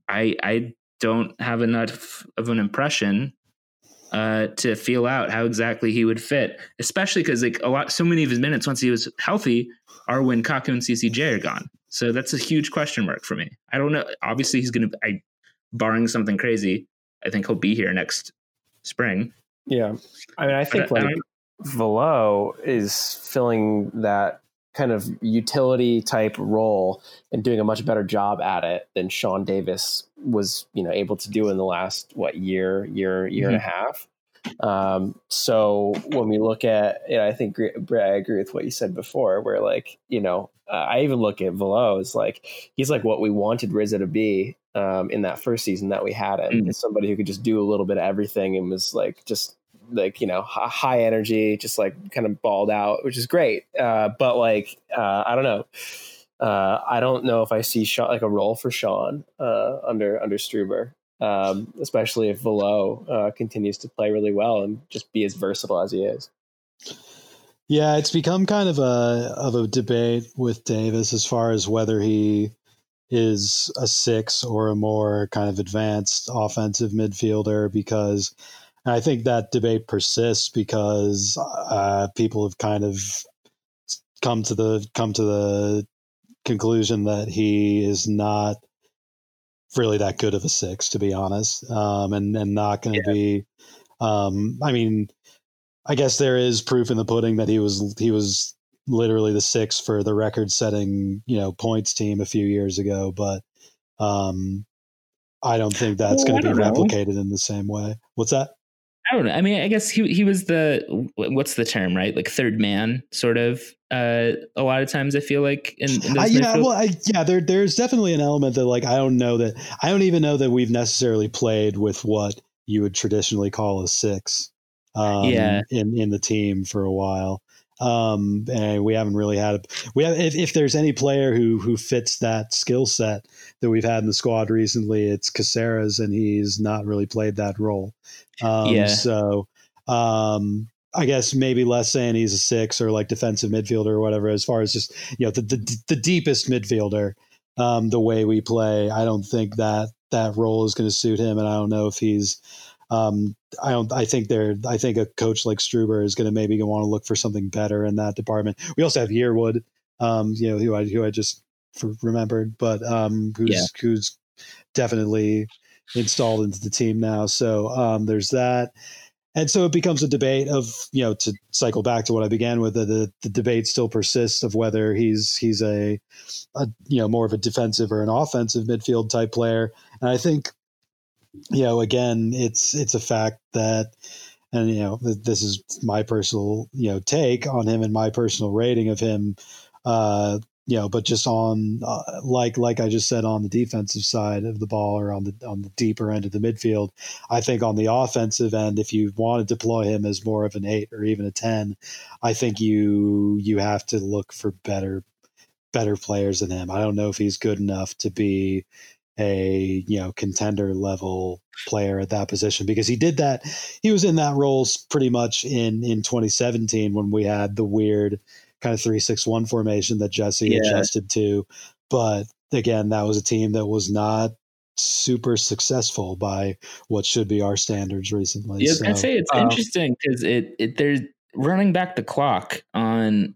I I don't have enough of an impression uh, to feel out how exactly he would fit, especially because like a lot, so many of his minutes once he was healthy are when Kaku and CCJ are gone. So that's a huge question mark for me. I don't know. Obviously, he's going to, I, barring something crazy, I think he'll be here next spring. Yeah, I mean, I think But I like Valot is filling that kind of utility type role and doing a much better job at it than Sean Davis was, you know, able to do in the last what year, year, year and a half. Um, so when we look at, you know, I think I agree with what you said before, where like, you know, uh, I even look at Valot as like he's like what we wanted Rizza to be um, in that first season that we had him. Mm. Is somebody who could just do a little bit of everything and was like just like you know high energy, just like kind of balled out, which is great. Uh, but like uh, I don't know. Uh, I don't know if I see Sean, like a role for Sean uh, under under Struber, um, especially if Valot uh, continues to play really well and just be as versatile as he is. Yeah, it's become kind of a of a debate with Davis as far as whether he is a six or a more kind of advanced offensive midfielder because I think that debate persists because uh, people have kind of come to the come to the conclusion that he is not really that good of a six, to be honest, um, and and not going to be. Um, I mean, I guess there is proof in the pudding that he was he was literally the six for the record-setting you know points team a few years ago, but um, I don't think that's Well, going to be know. replicated in the same way. What's that? I don't know. I mean, I guess he he was the what's the term, right? Like third man, sort of. Uh, a lot of times, I feel like in, in I, yeah, well, I, yeah, there, there's definitely an element that, like, I don't know that, I don't even know that we've necessarily played with what you would traditionally call a six, um, Yeah. in in the team for a while, um, and we haven't really had a, we have if, if there's any player who who fits that skill set that we've had in the squad recently, it's Cásseres, and he's not really played that role, um, Yeah. so. Um, I guess maybe less saying he's a six or like defensive midfielder or whatever. As far as just you know the the, the deepest midfielder, um, the way we play, I don't think that that role is going to suit him, and I don't know if he's. Um, I don't. I think they're. I think a coach like Struber is going to maybe want to look for something better in that department. We also have Yearwood, um, you know, who I who I just remembered, but um, who's Yeah. who's definitely installed into the team now. So um, there's that. And so it becomes a debate of, you know, to cycle back to what I began with, the, the, the debate still persists of whether he's he's a, a, you know, more of a defensive or an offensive midfield type player. And I think, you know, again, it's it's a fact that, and you know, th- this is my personal, you know, take on him and my personal rating of him. Uh, you know, but just on uh, like like I just said on the defensive side of the ball or on the on the deeper end of the midfield, I think on the offensive end, if you want to deploy him as more of an eight or even a ten, I think you you have to look for better better players than him. I don't know if he's good enough to be a you know contender level player at that position because he did that. He was in that role pretty much in in 2017 when we had the weird kind of three six one formation that Jesse Yeah. adjusted to. But again, that was a team that was not super successful by what should be our standards recently. Yeah, I was gonna say it's um, interesting because it, it they're running back the clock on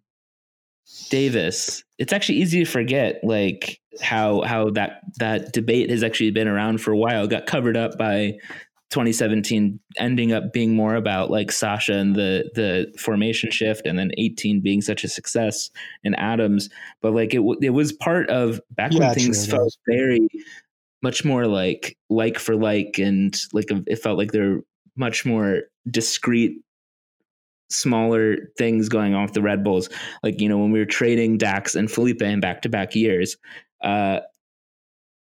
Davis. It's actually easy to forget like how how that that debate has actually been around for a while. It got covered up by 2017 ending up being more about like Sasha and the the formation shift and then 18 being such a success and Adams but like it w- it was part of back Yeah, when things true, felt was. very much more like like for like and like it felt like they're much more discrete smaller things going on with the Red Bulls like you know when we were trading Dax and Felipe in back to back years uh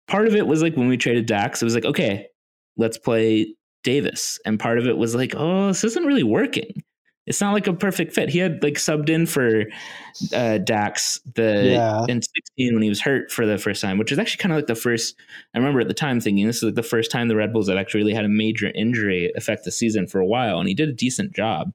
part of it was like when we traded Dax it was like okay let's play Davis. And part of it was like, oh, this isn't really working. It's not like a perfect fit. He had like subbed in for uh, Dax the Yeah. in 16 when he was hurt for the first time, which is actually kind of like the first. I remember at the time thinking this is like the first time the Red Bulls had actually really had a major injury affect the season for a while, and he did a decent job.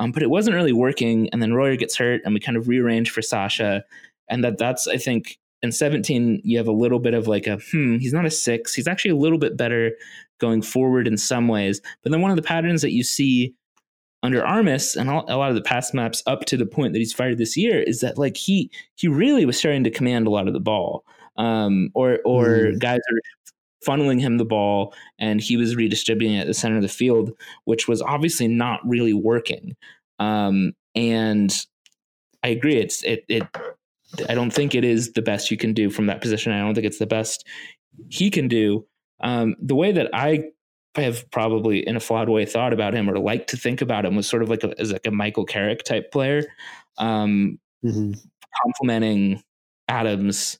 Um, but it wasn't really working, and then Royer gets hurt, and we kind of rearrange for Sasha, and that that's I think in 17 you have a little bit of like a hmm he's not a six. He's actually a little bit better going forward in some ways. But then one of the patterns that you see under Armas and a lot of the past maps up to the point that he's fired this year is that like he he really was starting to command a lot of the ball. Um or or Mm. guys are funneling him the ball and he was redistributing it at the center of the field which was obviously not really working um and I agree it's it it I don't think it is the best you can do from that position. I don't think it's the best he can do. Um, the way that I have probably in a flawed way thought about him or like to think about him was sort of like a, as like a Michael Carrick type player, um, mhm. complementing Adams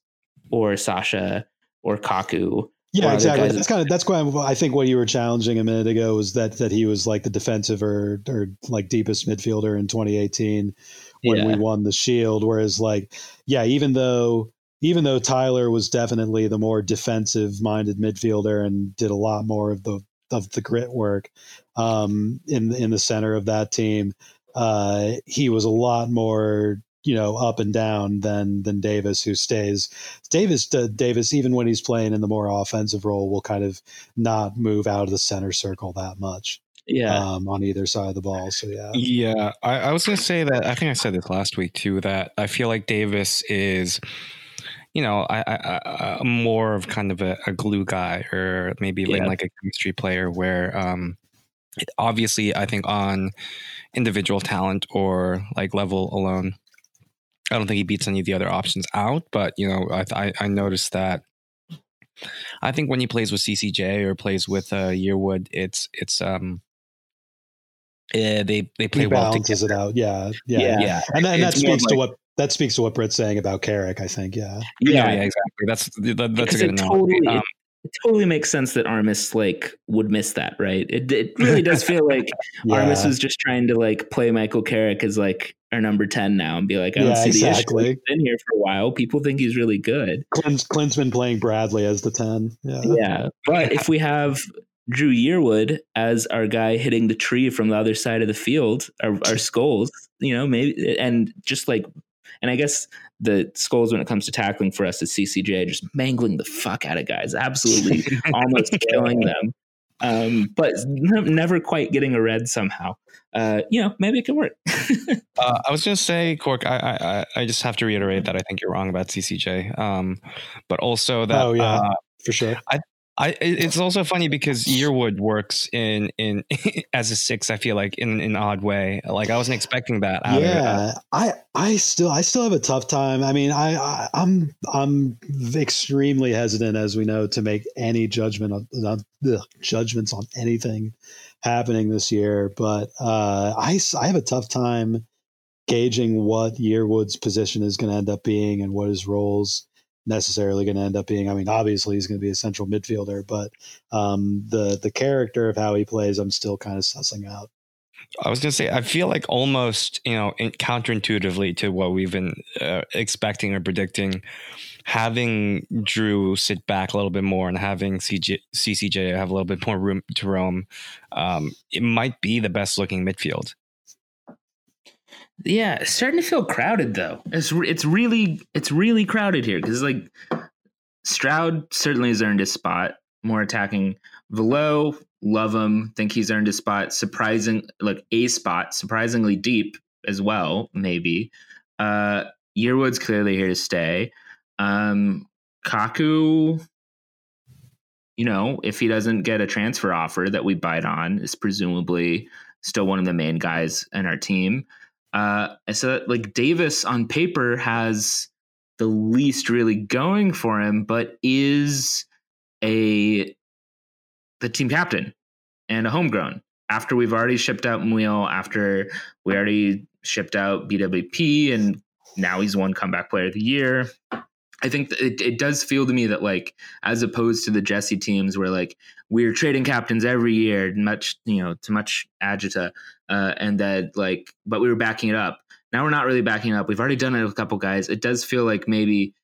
or Sasha or Kaku. Yeah, other exactly. That's kind of that's why I think what you were challenging a minute ago was that that he was like the defensive or or like deepest midfielder in 2018 when Yeah. we won the Shield. Whereas like yeah, even though even though Tyler was definitely the more defensive minded midfielder and did a lot more of the of the grit work um, in in the center of that team, uh, he was a lot more you know up and down than than Davis, who stays Davis, uh, Davis, even when he's playing in the more offensive role, will kind of not move out of the center circle that much Yeah. um, on either side of the ball. So yeah, Yeah, I, I was going to say that. I think I said this last week too. That I feel like Davis is, you know, I, I, I more of kind of a, a glue guy, or maybe Yeah. like a chemistry player. Where, um, obviously, I think on individual talent or like level alone, I don't think he beats any of the other options out. But you know, I I, I noticed that. I think when he plays with CCJ or plays with uh, Yearwood, it's it's um. eh, they they play he well balances together. it out. Yeah, yeah, Yeah. Yeah, and, that- and that It's more speaks to what that speaks to what Britt's saying about Carrick. I think. Yeah, Yeah, yeah, exactly. That's that, that's a good it analogy. totally, Um, it, it totally makes sense that Armas like would miss that, right? It it really does feel like yeah. Armas was just trying to like play Michael Carrick as like our number 10 now and be like, I don't Yeah, see the issue. He's been here for a while. People think he's really good. Clint's, Clint's been playing Bradley as the ten. Yeah, Yeah. But if we have Drew Yearwood as our guy hitting the tree from the other side of the field, our, our skulls, you know, maybe, and just like, and I guess the skulls when it comes to tackling for us is CCJ, just mangling the fuck out of guys, absolutely almost killing them. Um, but n- never quite getting a red somehow. Uh, you know, maybe it can work. uh, I was going to say, Cork. I, I I- I just have to reiterate that I think you're wrong about CCJ. Um, but also that Oh, yeah. uh, for sure. I it- it's also funny because Yearwood works in in as a six. I feel like in an odd way. Like I wasn't expecting that. Yeah i i still i still have a tough time i mean I, I i'm i'm extremely hesitant as we know to make any judgment on, ugh, judgments on anything happening this year but uh i i have a tough time gauging what yearwood's position is going to end up being and what his roles necessarily going to end up being i mean obviously he's going to be a central midfielder but um the the character of how he plays i'm still kind of sussing out I was going to say, I feel like almost, you know, in, counterintuitively to what we've been uh, expecting or predicting, having Drew sit back a little bit more and having CJ, CCJ have a little bit more room to roam, um, it might be the best looking midfield. Yeah, it's starting to feel crowded though. It's it's really it's really crowded here because like Stroud certainly has earned his spot. more attacking. Valot, love him. Think he's earned a spot. Surprising, like a spot, surprisingly deep as well. Maybe. Uh, Yearwood's clearly here to stay. Um, Kaku, you know, if he doesn't get a transfer offer that we bite on, is presumably still one of the main guys in our team. Uh, so like Davis on paper has the least really going for him, but is a the team captain and a homegrown. After we've already shipped out Muyl, after we already shipped out BWP, and now he's won comeback player of the year. I think it, it does feel to me that like as opposed to the Jesse teams where like we're trading captains every year, much you know to much agita, uh, and that like but we were backing it up. Now we're not really backing it up. We've already done it with a couple guys. It does feel like maybe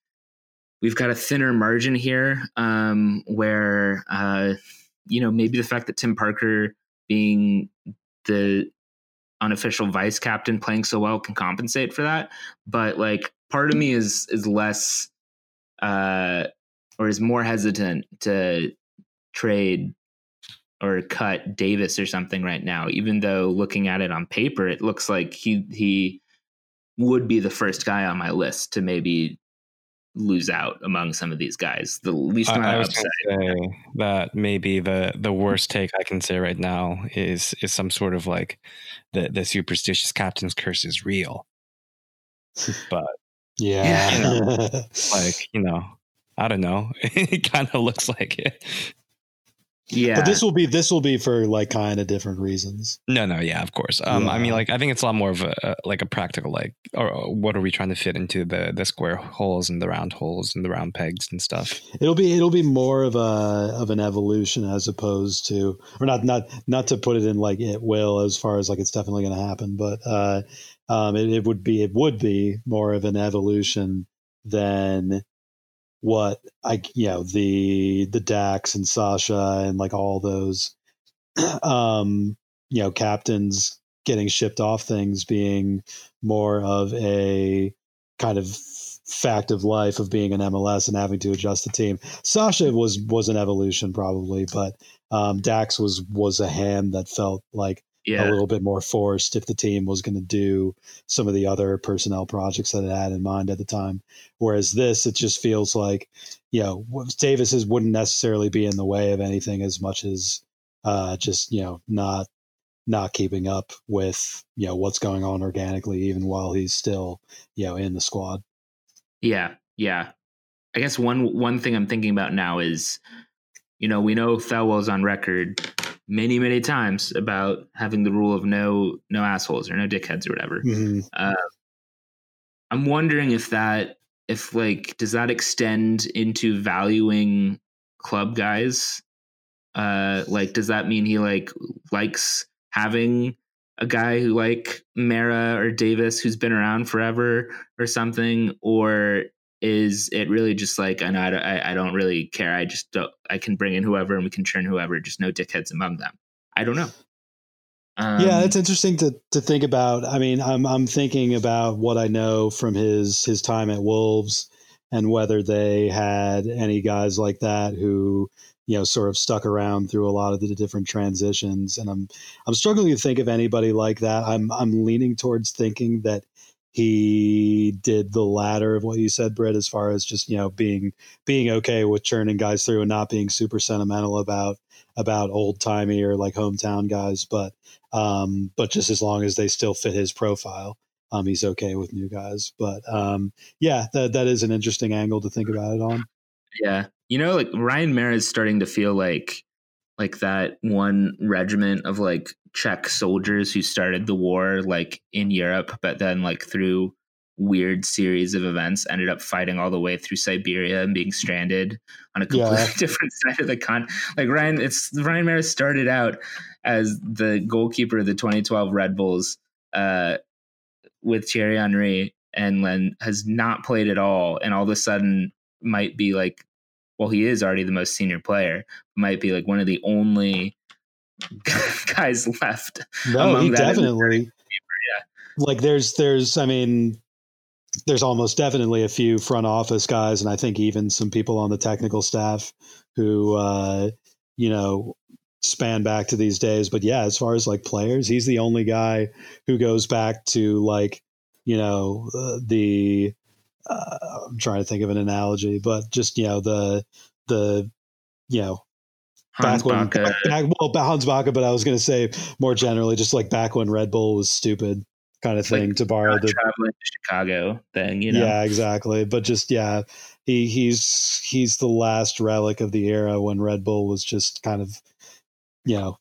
we've got a thinner margin here, um, where uh, you know maybe the fact that Tim Parker being the unofficial vice captain playing so well can compensate for that. But like part of me is is less uh or is more hesitant to trade or cut Davis or something right now, even though looking at it on paper, it looks like he he would be the first guy on my list to maybe lose out among some of these guys. The least amount I, I of upside. say that maybe the the worst take I can say right now is is some sort of like the the superstitious captain's curse is real. But Yeah. like you know, I don't know. it kind of looks like it. Yeah, But this will be this will be for like kind of different reasons. No, no, yeah, of course. Um, I mean, like, I think it's a lot more of a, a like a practical, like, or or what are we trying to fit into the the square holes and the round holes and the round pegs and stuff. It'll be it'll be more of a of an evolution as opposed to or not not not to put it in like it will as far as like it's definitely going to happen, but uh, um, it, it would be it would be more of an evolution than what I you know the the Dax and Sasha and like all those um you know captains getting shipped off things being more of a kind of fact of life of being an MLS and having to adjust the team. Sasha was was an evolution probably, but um, Dax was was a hand that felt like a little bit more forced if the team was going to do some of the other personnel projects that it had in mind at the time. Whereas this, it just feels like, you know, Davis's wouldn't necessarily be in the way of anything as much as uh, just you know not not keeping up with you know what's going on organically, even while he's still you know in the squad. yeah, yeah. I guess one one thing I'm thinking about now is, you know, we know Thelwell's on record many many times about having the rule of no no assholes or no dickheads or whatever. Mhm. Uh, I'm wondering if that if like does that extend into valuing club guys? Uh, like does that mean he like likes having a guy who like Meara or Davis who's been around forever or something, or is it really just like I know I, I don't really care. I just don't, I can bring in whoever and we can churn whoever. Just no dickheads among them. I don't know. Um, yeah, it's interesting to to think about. I mean, I'm I'm thinking about what I know from his his time at Wolves and whether they had any guys like that who you know sort of stuck around through a lot of the different transitions and I'm I'm struggling to think of anybody like that. I'm I'm leaning towards thinking that he did the latter of what you said, Britt, as far as just you know being being okay with churning guys through and not being super sentimental about about old timey or like hometown guys, but um, but just as long as they still fit his profile, um, he's okay with new guys. But um, yeah, that that is an interesting angle to think about it on. Yeah. You know, like Ryan Meara is starting to feel like like that one regiment of like Czech soldiers who started the war like in Europe, but then like through weird series of events ended up fighting all the way through Siberia and being stranded on a completely Yeah. different side of the con. Like Ryan, it's Ryan Meara started out as the goalkeeper of the 2012 Red Bulls uh, with Thierry Henry, and then has not played at all, and all of a sudden might be like well, he is already the most senior player, might be like one of the only guys left. No, he definitely. Like there's there's I mean, there's almost definitely a few front office guys, and I think even some people on the technical staff who, uh, you know, span back to these days. But yeah, as far as like players, he's the only guy who goes back to like, you know, uh, the. Uh, I'm trying to think of an analogy, but just you know the the you know Hans back when back, well Hans Backe, but I was going to say more generally, just like back when Red Bull was stupid, kind of Like, thing to borrow the traveling to Chicago thing, you know. yeah exactly. But just yeah, he he's he's the last relic of the era when Red Bull was just kind of you know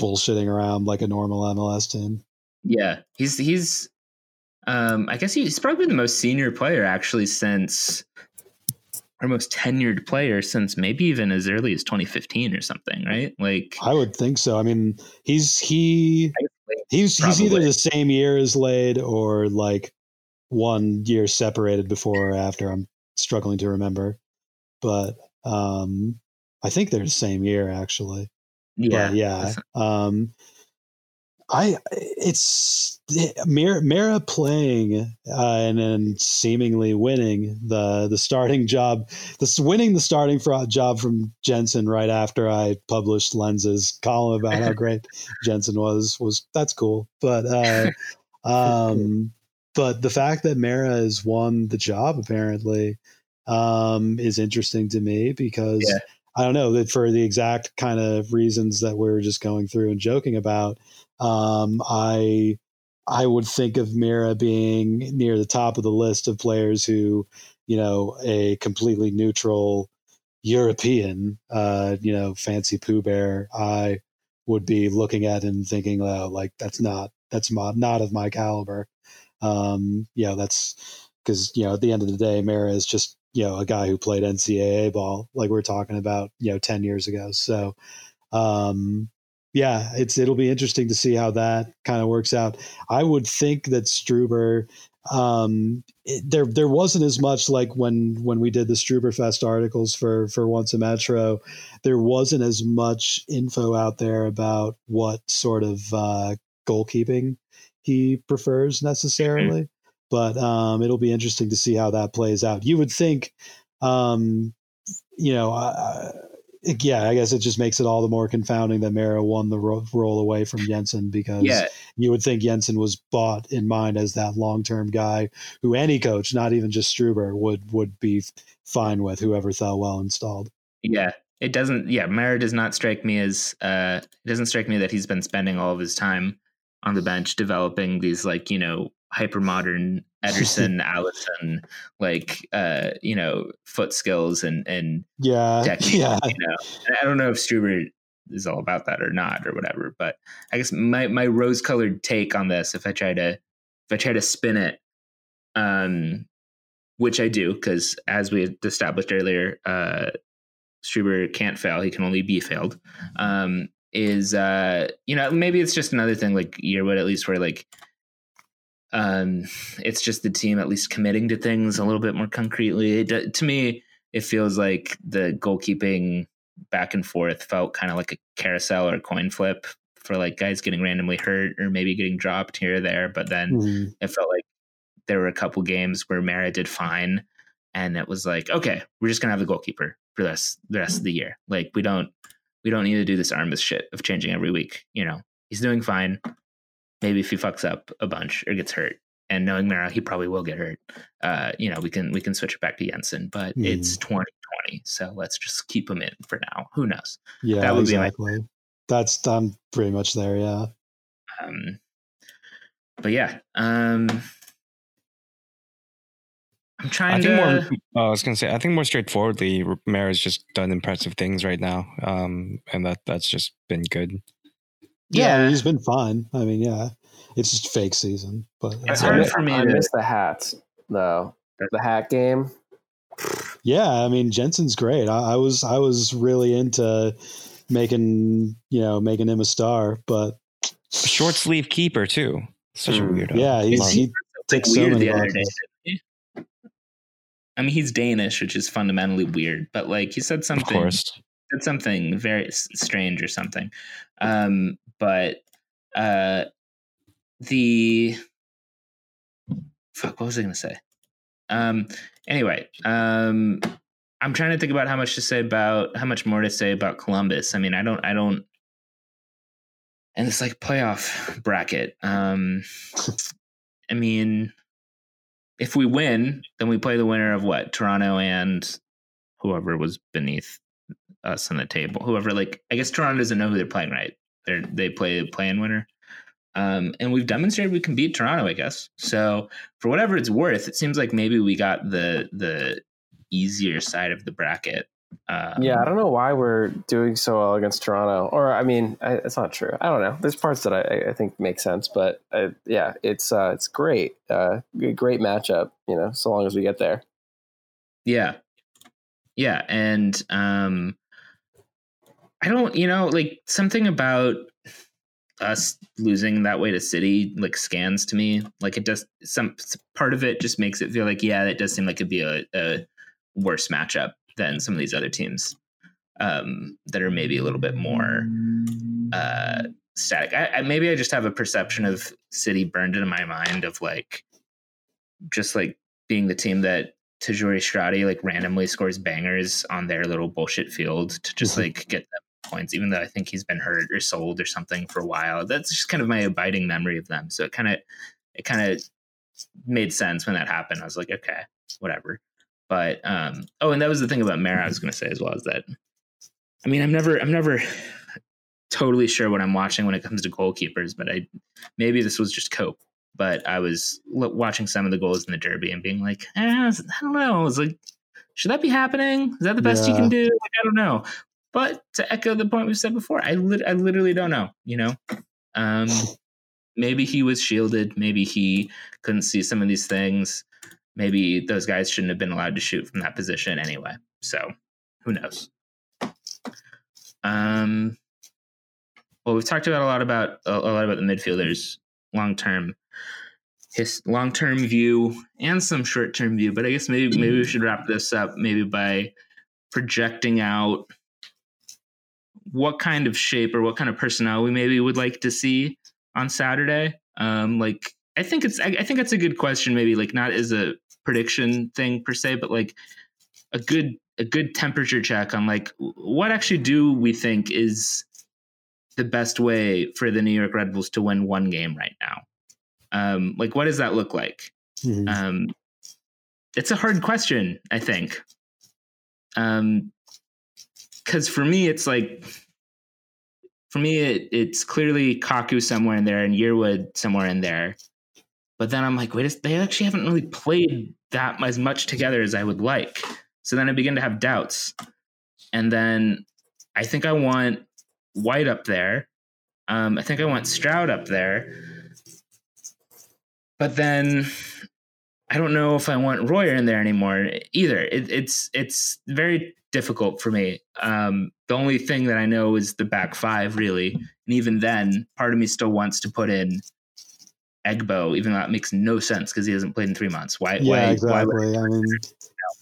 bullshitting around like a normal MLS team. Yeah, he's he's. Um, I guess he's probably the most senior player actually since, our most tenured player since maybe even as early as 2015 or something, right? Like, I would think so. I mean, he's he he's he's either the same year as Lade or like one year separated before or after. I'm struggling to remember, but um, I think they're the same year actually. yeah, But yeah. Um, I it's Meara, Meara playing uh, and then seemingly winning the the starting job, this winning the starting job from Jensen right after I published Lens's column about how great Jensen was was that's cool. But uh, um, but the fact that Meara has won the job apparently um, is interesting to me because Yeah. I don't know that for the exact kind of reasons that we are just going through and joking about. Um, I I would think of Meara being near the top of the list of players who, you know, a completely neutral European, uh, you know, fancy Pooh Bear, I would be looking at and thinking, oh, like that's not that's not not of my caliber. Um, you know, that's because you know at the end of the day, Meara is just you know a guy who played NCAA ball, like we are talking about, you know, ten years ago. So, um, yeah, it's it'll be interesting to see how that kind of works out. I would think that Struber, um, it, there there wasn't as much like when when we did the Struberfest articles for for Once a Metro, there wasn't as much info out there about what sort of uh, goalkeeping he prefers necessarily. But um, it'll be interesting to see how that plays out. You would think, um, you know, uh, yeah, I guess it just makes it all the more confounding that Meara won the ro- role away from Jensen because yeah, you would think Jensen was bought in mind as that long term guy who any coach, not even just Struber, would would be fine with whoever Thelwell installed. yeah. It doesn't. Yeah, Meara does not strike me as. Uh, it doesn't strike me that he's been spending all of his time on the bench developing these like you know hyper modern Ederson, Alisson, like uh, you know foot skills and and Yeah, technique. yeah, You know, I don't know if Struber is all about that or not or whatever. But I guess my my rose colored take on this, if I try to if I try to spin it, um, which I do because as we established earlier, uh, Struber can't fail; he can only be failed. Um, is uh, you know maybe it's just another thing like Yearwood at least where like um it's just the team at least committing to things a little bit more concretely. It, to me it feels like the goalkeeping back and forth felt kind of like a carousel or a coin flip for like guys getting randomly hurt or maybe getting dropped here or there but then Mhm. it felt like there were a couple games where Meara did fine and it was like okay we're just gonna have the goalkeeper for the rest, the rest of the year. Like we don't we don't need to do this armless shit of changing every week you know? He's doing fine maybe if he fucks up a bunch or gets hurt and knowing Meara, he probably will get hurt. Uh, you know, we can we can switch it back to Jensen, but Mhm. it's 2020, so let's just keep him in for now. Who knows? yeah, That would be my- exactly. That's I'm pretty much there. Yeah, Um, but yeah, um, I'm trying I think to. more. uh, I was gonna say. I think more straightforwardly, Meara's just done impressive things right now, um, and that that's just been good. Yeah, yeah, he's been fine. I mean, yeah, it's just fake season, but It's it's I, hard miss, for me I to- miss the hats though. The hat game. Yeah, I mean Jensen's great. I, I was I was really into making you know making him a star, but Short sleeve keeper too. Such a Mm, weirdo. yeah, he's, he like ticks so weird many the other day. boxes. didn't he? I mean, he's Danish, which is fundamentally weird, but like he said of something. course. said something very strange or something. Um, but uh, the fuck, what was I going to say? Um, anyway, um, I'm trying to think about how much to say about how much more to say about Columbus. I mean, I don't, I don't, and it's like playoff bracket. Um, I mean, if we win, then we play the winner of what Toronto and whoever was beneath us on the table. Whoever, like, I guess Toronto doesn't know who they're playing, right? They they play the play-in winner. Um, and we've demonstrated we can beat Toronto, I guess. So for whatever it's worth, it seems like maybe we got the the easier side of the bracket. Um, yeah, I don't know why we're doing so well against Toronto. Or I mean, I, it's not true. I don't know. There's parts that I, I think make sense, but uh, yeah, it's uh, it's great. Uh, great matchup. You know, so long as we get there. Yeah, yeah, and um, I don't. You know, like something about us losing that way to City like scans to me. Like it does. Some part of it just makes it feel like yeah, that does seem like it'd be a, a worse matchup than some of these other teams um, that are maybe a little bit more uh, static. I, I, maybe I just have a perception of City burned into my mind of like just like being the team that Tajouri Shradi like randomly scores bangers on their little bullshit field to just mm-hmm. like get them points, even though I think he's been hurt or sold or something for a while. That's just kind of my abiding memory of them. So it kind of it kind of made sense when that happened. I was like, okay, whatever. But um, oh, and that was the thing about Meara I was going to say as well is that I mean I'm never I'm never totally sure what I'm watching when it comes to goalkeepers, but I maybe this was just cope. But I was watching some of the goals in the derby and being like, eh, I don't know. I was like, should that be happening? Is that the best yeah. you can do? Like, I don't know. But to echo the point we've said before, I li- I literally don't know. You know, um, maybe he was shielded. Maybe he couldn't see some of these things maybe those guys shouldn't have been allowed to shoot from that position anyway. So who knows? Um, well, we've talked about a lot about a lot about the midfielders long term, his long term view and some short term view. But I guess maybe maybe we should wrap this up maybe by projecting out what kind of shape or what kind of personnel we maybe would like to see on Saturday. Um, like I think it's I, I think that's a good question. Maybe like not as a prediction thing per se, but like a good a good temperature check on like what actually do we think is the best way for the New York Red Bulls to win one game right now? Um, like what does that look like? Mm-hmm. Um, it's a hard question, I think. Um, because for me, it's like for me, it, it's clearly Kaku somewhere in there and Yearwood somewhere in there. But then I'm like, wait, they actually haven't really played that as much together as I would like. So then I begin to have doubts. And then I think I want White up there. Um, I think I want Stroud up there. But then I don't know if I want Royer in there anymore either. It, it's it's very difficult for me. Um, the only thing that I know is the back five, really, and even then, part of me still wants to put in Egbo, even though that makes no sense because he hasn't played in three months. Why? Yeah, why, exactly. Why I mean,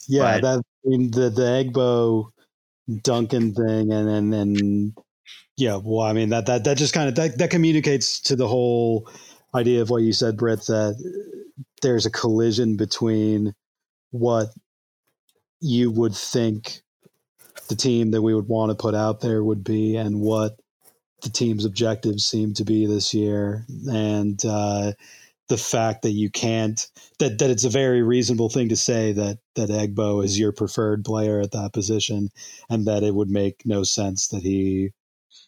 yeah, but, that I mean, the the Egbo Duncan thing, and then and yeah, well, I mean that that that just kind of that that communicates to the whole idea of what you said, Britt, that there's a collision between what you would think the team that we would want to put out there would be and what the team's objectives seem to be this year, and uh, the fact that you can't that that it's a very reasonable thing to say that that Egbo is your preferred player at that position, and that it would make no sense that he.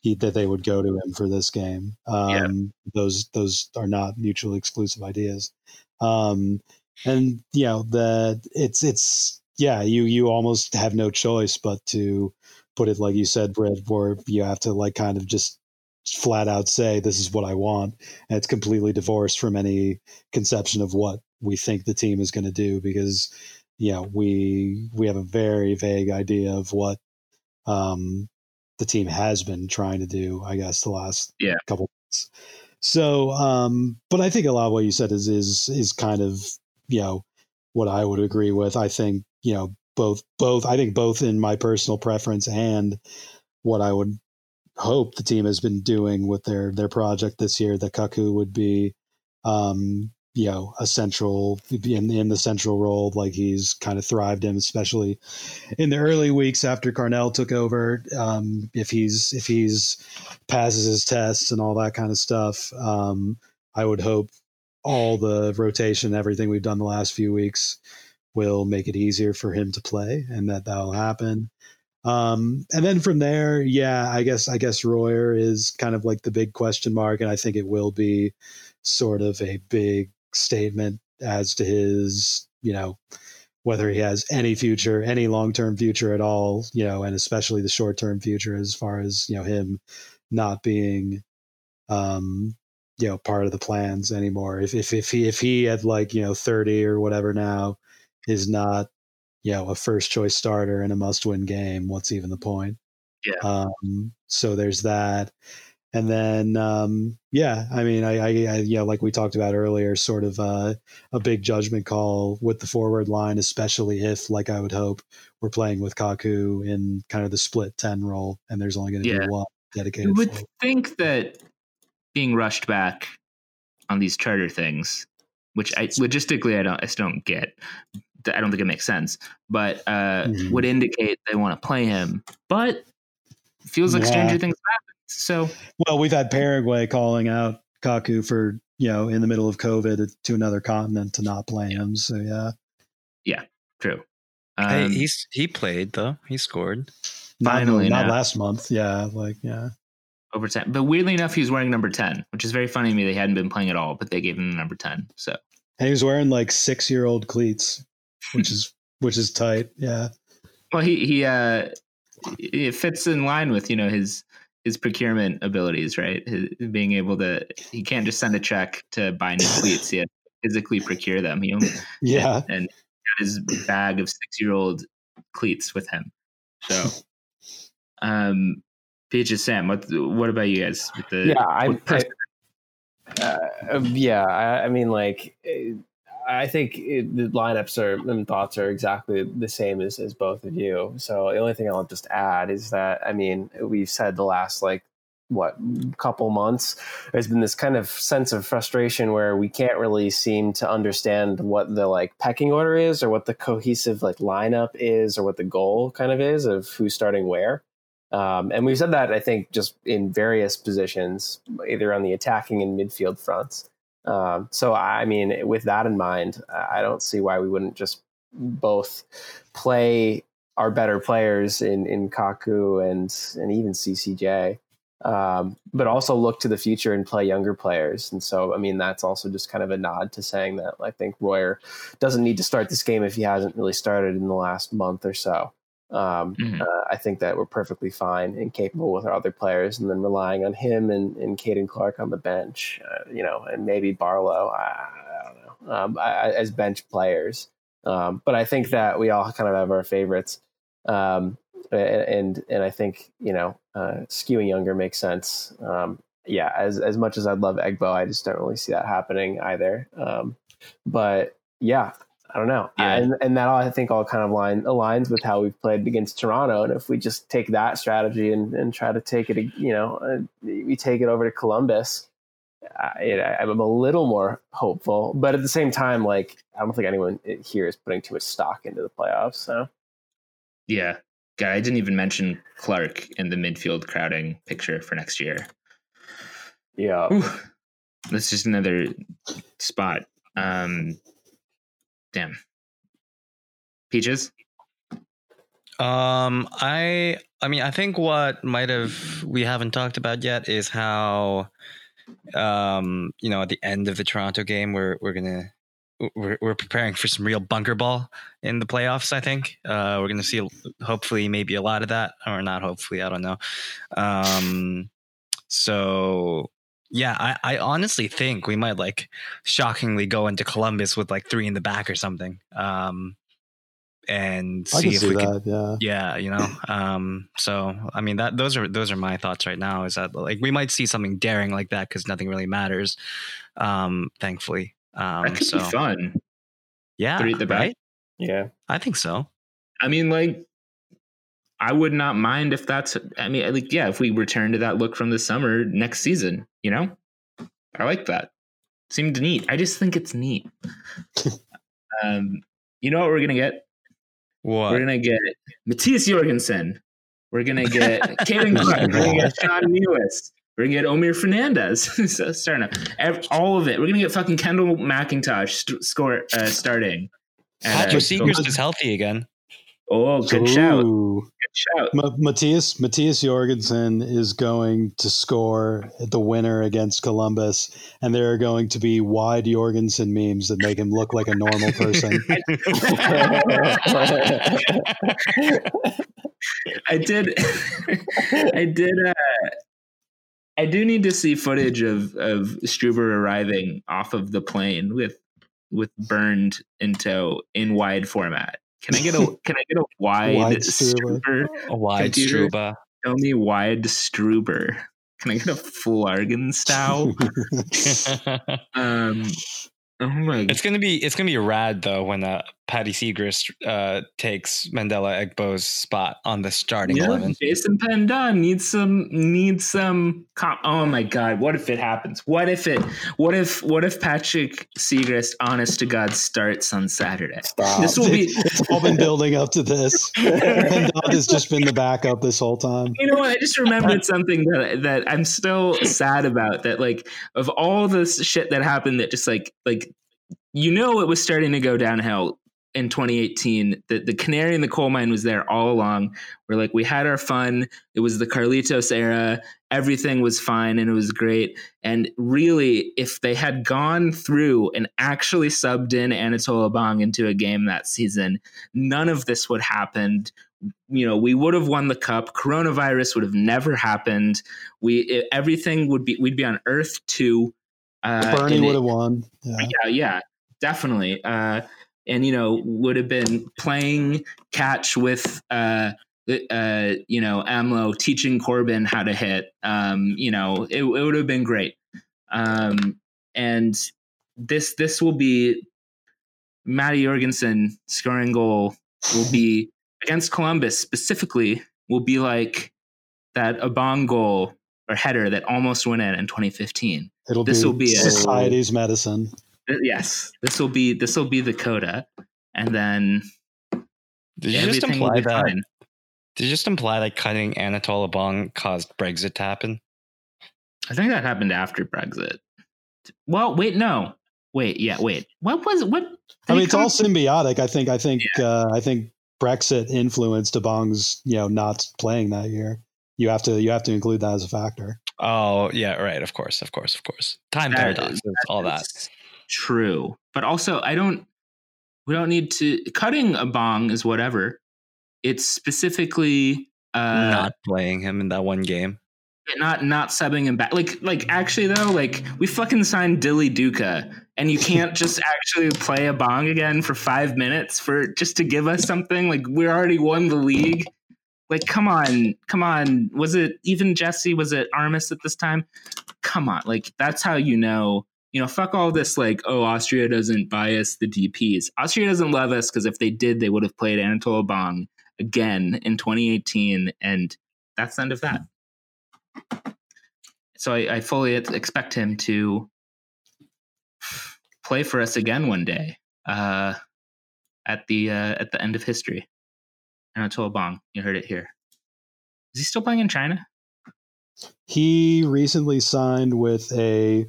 He, that they would go to him for this game. Um, yeah. Those those are not mutually exclusive ideas, um, and you know that it's it's yeah you you almost have no choice but to put it like you said, Brad, where you have to like kind of just flat out say this is what I want, and it's completely divorced from any conception of what we think the team is going to do because you know we we have a very vague idea of what um, the team has been trying to do. I guess the last yeah. couple. Months. So, um, but I think a lot of what you said is is is kind of you know what I would agree with. I think you know both both. I think both in my personal preference and what I would hope the team has been doing with their their project this year that Kaku would be um, you know a central in in the central role like he's kind of thrived in, especially in the early weeks after Carnell took over. Um, if he's if he's passes his tests and all that kind of stuff, um, I would hope all the rotation, everything we've done the last few weeks, will make it easier for him to play, and that that'll happen. Um, and then from there, yeah, I guess I guess Royer is kind of like the big question mark, and I think it will be sort of a big statement as to his, you know, whether he has any future, any long term future at all, you know, and especially the short term future as far as, you know, him not being um, you know, part of the plans anymore. If if if he if he had like, you know, 30 or whatever now is not, you know, a first choice starter in a must win game, what's even the point? Yeah. Um, so there's that. And then, um, yeah, I mean, I, I, I, you know, like we talked about earlier, sort of uh, a big judgment call with the forward line, especially if, like I would hope, we're playing with Kaku in kind of the split 10 role and there's only going to Yeah. be one dedicated You would forward. think that being rushed back on these charter things, which I logistically I don't I still don't get. I don't think it makes sense, but uh, Mhm. would indicate they want to play him. But feels like Yeah. stranger things. So Well, we've had Paraguay calling out Kaku for, you know, in the middle of COVID to another continent to not play him. So, yeah. Yeah, true. hey, Um, he's he played though. He scored. Finally not now. last month. Yeah. Like, yeah. over 10. But weirdly enough, he was wearing number 10, which is very funny to me. They hadn't been playing at all, but they gave him the number 10. So, And he was wearing like six year old cleats, which is, which is tight. Yeah. well, he, he, uh, it fits in line with, you know, his, his procurement abilities, right? His, being able to, he can't just send a check to buy new cleats. He has to physically procure them. He only, Yeah. and got his bag of six year old cleats with him. So, um, Peaches Sam, what, what about you guys? With the, yeah, I, what pers- uh, yeah, I, I mean, like, eh, I think it, the lineups are and thoughts are exactly the same as, as both of you. So the only thing I'll just add is that I mean, we've said the last like what couple months there's been this kind of sense of frustration where we can't really seem to understand what the like pecking order is or what the cohesive like lineup is or what the goal kind of is of who's starting where um, and we've said that I think just in various positions, either on the attacking and midfield fronts. Um, so I mean, with that in mind, I don't see why we wouldn't just both play our better players in in Kaku and and even CCJ, um, but also look to the future and play younger players. And so I mean, that's also just kind of a nod to saying that I think Royer doesn't need to start this game if he hasn't really started in the last month or so. Um, Mhm. uh, I think that we're perfectly fine and capable with our other players, and then relying on him and, and Caden Clark on the bench, uh, you know, and maybe Barlow. I, I don't know um, I, I- as bench players. Um, but I think that we all kind of have our favorites, um, and, and and I think you know uh, skewing younger makes sense. Um, yeah, as as much as I'd love Egbo, I just don't really see that happening either. Um, but yeah, I don't know. Yeah. And, and that all, I think all kind of line aligns with how we've played against Toronto. And if we just take that strategy and, and try to take it, you know, uh, we take it over to Columbus, I, I'm a little more hopeful. But at the same time, like, I don't think anyone here is putting too much stock into the playoffs. So, Yeah. God, I didn't even mention Clark in the midfield crowding picture for next year. yeah. Whew. That's just another spot. Um, damn. Peaches? Um, I I mean, I think what might have we haven't talked about yet is how, um, you know, at the end of the Toronto game, we're we're gonna we're we're preparing for some real bunker ball in the playoffs. I think uh, we're gonna see hopefully maybe a lot of that, or not. Hopefully, I don't know. Um, so yeah, I, I honestly think we might like shockingly go into Columbus with like three in the back or something. Um, and see if see we can that. Yeah. yeah you know um so i mean that those are those are my thoughts right now is that like we might see something daring like that because nothing really matters um thankfully um That could so be fun. yeah Three at the back. right Yeah. i think so I mean, like, I would not mind if that's, I mean, like, yeah, if we return to that look from the summer next season, you know? I like that. Seemed neat. I just think it's neat. um, you know what we're gonna get? What? We're gonna get Matthias Jorgensen. We're gonna get Caden Clark. We're gonna get Sean Lewis. We're gonna get Omir Fernandez. so starting up. All of it. We're gonna get fucking Kendall McIntosh st- score uh, starting. And, uh, Patrick Seagrist is healthy again. Oh, good shout! Ooh. Good shout! Ma- Matthias Matthias Jorgensen is going to score the winner against Columbus, and there are going to be wide Jorgensen memes that make him look like a normal person. I did. I did. Uh, I do need to see footage of of Struber arriving off of the plane with with burned into in wide format. Can I get a Can I get a wide, Wide Struber. Struber? A wide Computer. Struba. Tell me wide Struber. Can I get a Flargen style? um. Oh my. It's gonna be it's gonna be rad though when uh, Patty Seagrist uh, takes Mandela Egbo's spot on the starting Yeah, eleven. Jason Pendant needs some needs some. Com- oh my god! What if it happens? What if it? What if? What if Patrick Seagrist, honest to God, starts on Saturday? Stop. This will be. it's all been building up to this. And Dodd has just been the backup this whole time. You know what? I just remembered something that that I'm still sad about. That like of all this shit that happened, that just like like you know it was starting to go downhill in 2018. The the canary in the coal mine was there all along. We're like we had our fun. It was the Carlitos era. Everything was fine and it was great. And really, if they had gone through and actually subbed in Anatole Abang into a game that season, none of this would have happened you know we would have won the cup coronavirus would have never happened we it, everything would be we'd be on earth 2 uh Bernie would have won. Yeah. yeah yeah definitely uh and you know would have been playing catch with uh uh you know amlo teaching Corbyn how to hit um you know it, it would have been great um and this this will be Matty Jorgensen scoring goal will be against Columbus specifically will be like that Abang goal or header that almost went in in 2015. It'll This be will be a- society's medicine. Th- Yes, this will be this will be the coda, and then Did you just imply that? fine. Did you just imply that cutting Anatole Abang caused Brexit to happen? I think that happened after Brexit. Well, wait, no, wait, yeah, wait. What was what? I mean, it's all symbiotic. I think. I think. Uh, I think Brexit influenced Abang's, you know, not playing that year. You have to. You have to include that as a factor. Oh yeah, right. Of course, of course, of course. Time That- paradoxes, all that. That's True, but also I don't. We don't need to cutting Abang is whatever. It's specifically uh, Not playing him in that one game. not not subbing him back. Like like actually though, like we fucking signed Dilly Duka, and you can't just actually play Abang again for five minutes for just to give us something. Like we already won the league. Like come on, come on. Was it even Jesse? Was it Armas at this time? Come on, like that's how you know. You know, fuck all this. Like, oh, Austria doesn't bias the DPS. Austria doesn't love us because if they did, they would have played Anatole Abang again in 2018, and that's the end of that so I, I fully expect him to play for us again one day uh, at the uh, at the end of history. Anatole Abang, you heard it here. Is he still playing in China? He recently signed with a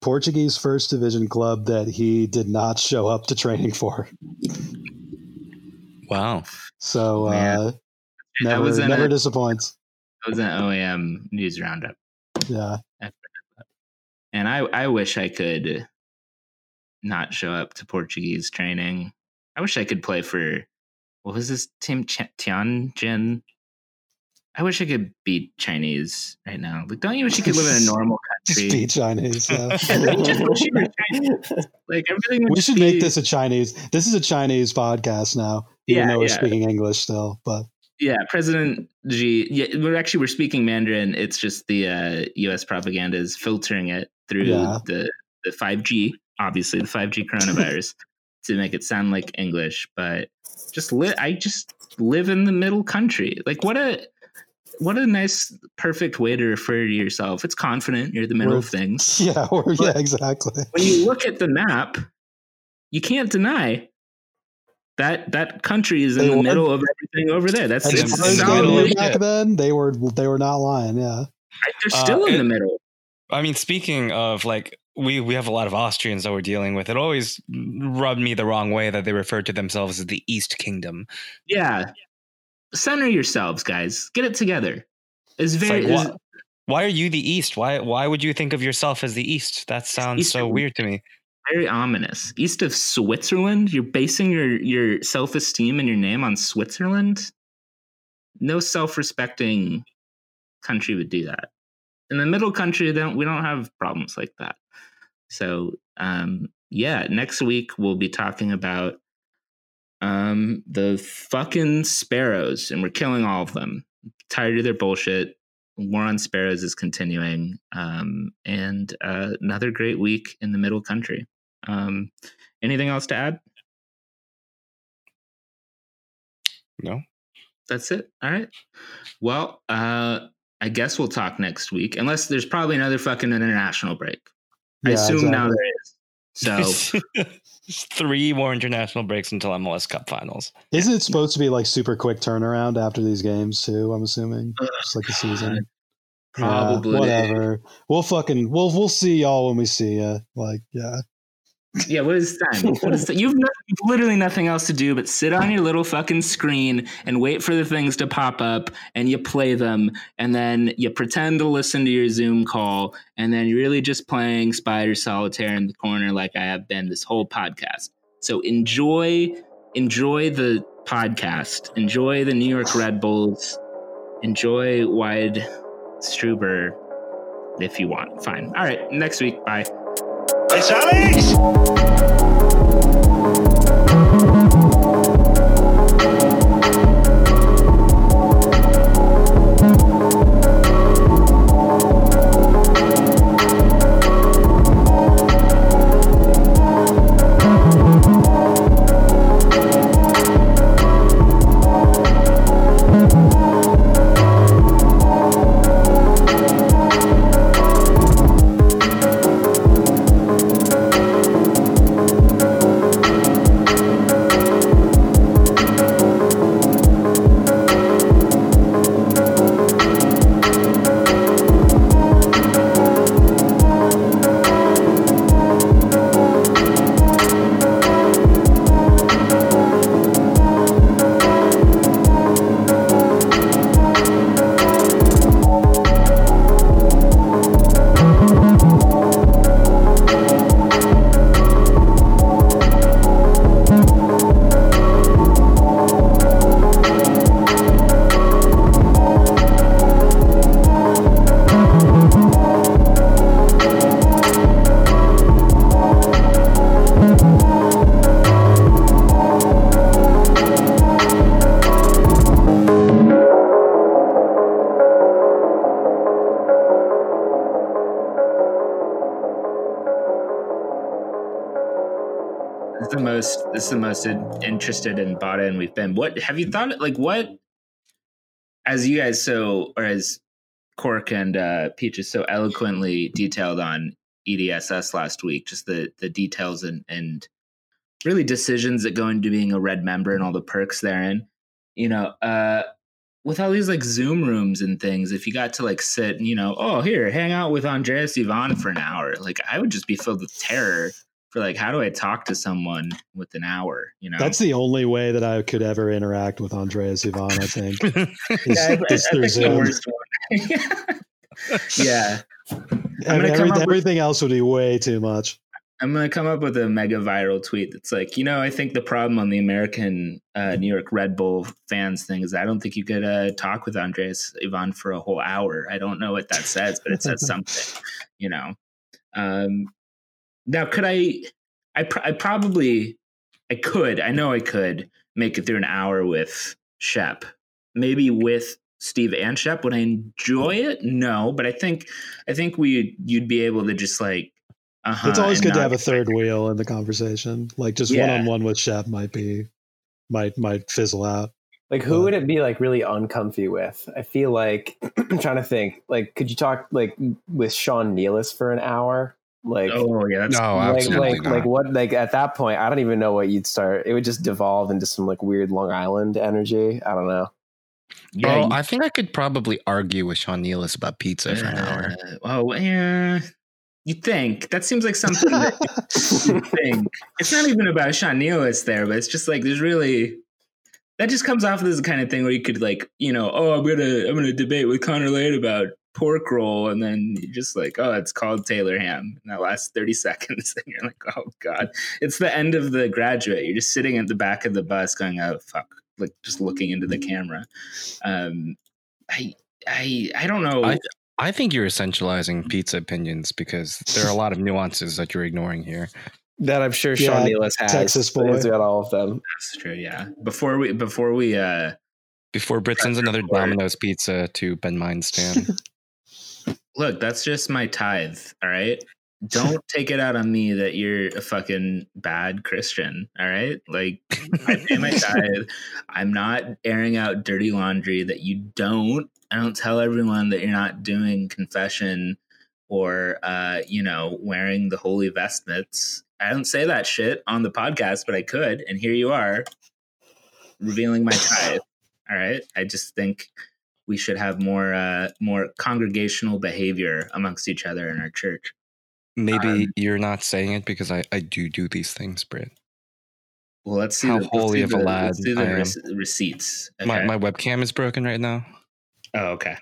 Portuguese first division club that he did not show up to training for. Wow. So Man. uh, That never was in never a- disappoints. That was an OAM news roundup, Yeah. and I I wish I could not show up to Portuguese training. I wish I could play for what was this team Ch- Tianjin. I wish I could beat Chinese right now. Like, don't you wish you could live in a normal country? Speak Chinese. Yeah. Just were Chinese. Like everything. We should be- make this a Chinese. This is a Chinese podcast now, even Yeah, though we're yeah. speaking English still. But Yeah, President Xi. Yeah, we're actually we're speaking Mandarin. It's just the uh, U.S. propaganda is filtering it through Yeah. the the five G, obviously the five G coronavirus, to make it sound like English. But just li- I just live in the middle country. Like what a what a nice, perfect way to refer to yourself. It's confident. You're the middle We're- of things. Yeah, or, yeah, exactly. When you look at the map, you can't deny that that country is in They the were- middle of everything over there. That's As It's far solidly- back then, they were they were not lying. Yeah, they're Uh, still in it- the middle. I mean, speaking of like, we we have a lot of Austrians that we're dealing with. It always rubbed me the wrong way that they referred to themselves as the East Kingdom. Yeah. Center yourselves, guys. Get it together. It's It's very like, it's- why, why are you the East? Why why would you think of yourself as the East? That sounds so Eastern. weird to me. very ominous. East of Switzerland, you're basing your your self esteem and your name on Switzerland. No self respecting country would do that. In the middle country, don't we don't have problems like that. So um, yeah, next week we'll be talking about um, the fucking sparrows, and we're killing all of them. Tired of their bullshit. War on sparrows is continuing, um, and uh, another great week in the middle country. Um, anything else to add? No. That's it. All right. Well, uh, I guess we'll talk next week, unless there's probably another fucking international break. I Yeah, assume now there is. So three more international breaks until MLS Cup finals. isn't it supposed to be like super quick turnaround after these games too? I'm assuming, Ugh, just like the season. Yeah, probably whatever. We'll fucking we'll we'll see y'all when we see you. Like yeah, Yeah, what is time? What is You've, no, you've literally nothing else to do but sit on your little fucking screen and wait for the things to pop up, and you play them, and then you pretend to listen to your Zoom call, and then you're really just playing Spider Solitaire in the corner, like I have been this whole podcast. So enjoy, enjoy the podcast, enjoy the New York Red Bulls, enjoy Wide Struber if you want. Fine. All right, next week. Bye. ¡Ahí sales! In- interested and bought in we've been. What have you thought like what as you guys so or as Cork and uh Peaches so eloquently detailed on EDSS last week, just the the details and and really decisions that go into being a red member and all the perks therein. You know, uh with all these like Zoom rooms and things, if you got to like sit and you know, oh here, hang out with Andreas Ivan for an hour, like I would just be filled with terror for like how do I talk to someone with an hour? You know, that's the only way that I could ever interact with Andreas Ivan. I think is, yeah, I- I is through Zoom. yeah, I gonna mean, come every- up with- everything else would be way too much. I'm gonna come up with a mega viral tweet that's like, you know, I think the problem on the American uh, New York Red Bull fans thing is I don't think you could uh, talk with Andreas Ivan for a whole hour. I don't know what that says, but it says something, you know. Um, now, could I? I, pr- I probably, I could. I know I could make it through an hour with Shep, maybe with Steve and Shep. Would I enjoy it? No, but I think, I think we you'd be able to just like. Uh-huh, it's always good to have a third wheel in the conversation. Like just one on one with Shep might be might might fizzle out. Like who But- would it be like really uncomfy with? I feel like I'm trying to think. Like, could you talk like with Sean Nealis for an hour? Like, Oh yeah, that's No, like, absolutely like, not. like what? Like at that point, I don't even know what you'd start. It would just devolve into some like weird Long Island energy. I don't know. yeah. oh, you- I think I could probably argue with Sean Nealis about pizza for an hour. Uh, oh yeah. You think that seems like something that you think. It's not even about Sean Nealis there, but it's just like there's really that just comes off as the kind of thing where you could like, you know, oh, I'm gonna I'm gonna debate with Connor Lade about pork roll, and then you're just like, oh, it's called Taylor ham in that lasts 30 seconds, and you're like, oh god, it's the end of the graduate. You're just sitting at the back of the bus, going, oh fuck, like just looking into the camera. Um, I I I don't know. I- I think you're essentializing pizza opinions because there are a lot of nuances that you're ignoring here. That I'm sure Yeah, Sean Nealis has. Texas boy. He's got all of them. That's true. Yeah. Before we before we uh Before Brit sends another Domino's pizza to Ben Mine's stand. look, that's just my tithe. All right. Don't take it out on me that you're a fucking bad Christian. All right. Like I pay my tithe. I'm not airing out dirty laundry that you don't. I don't tell everyone that you're not doing confession or uh, you know, wearing the holy vestments. I don't say that shit on the podcast, but I could, and here you are revealing my tithe. All right. I just think we should have more uh more congregational behavior amongst each other in our church. Maybe Um, you're not saying it because I, I do do these things, Brit. Well, let's see How the, holy of a the- lad Let's see the I am. rec- receipts. Okay. My, my webcam is broken right now. oh, okay.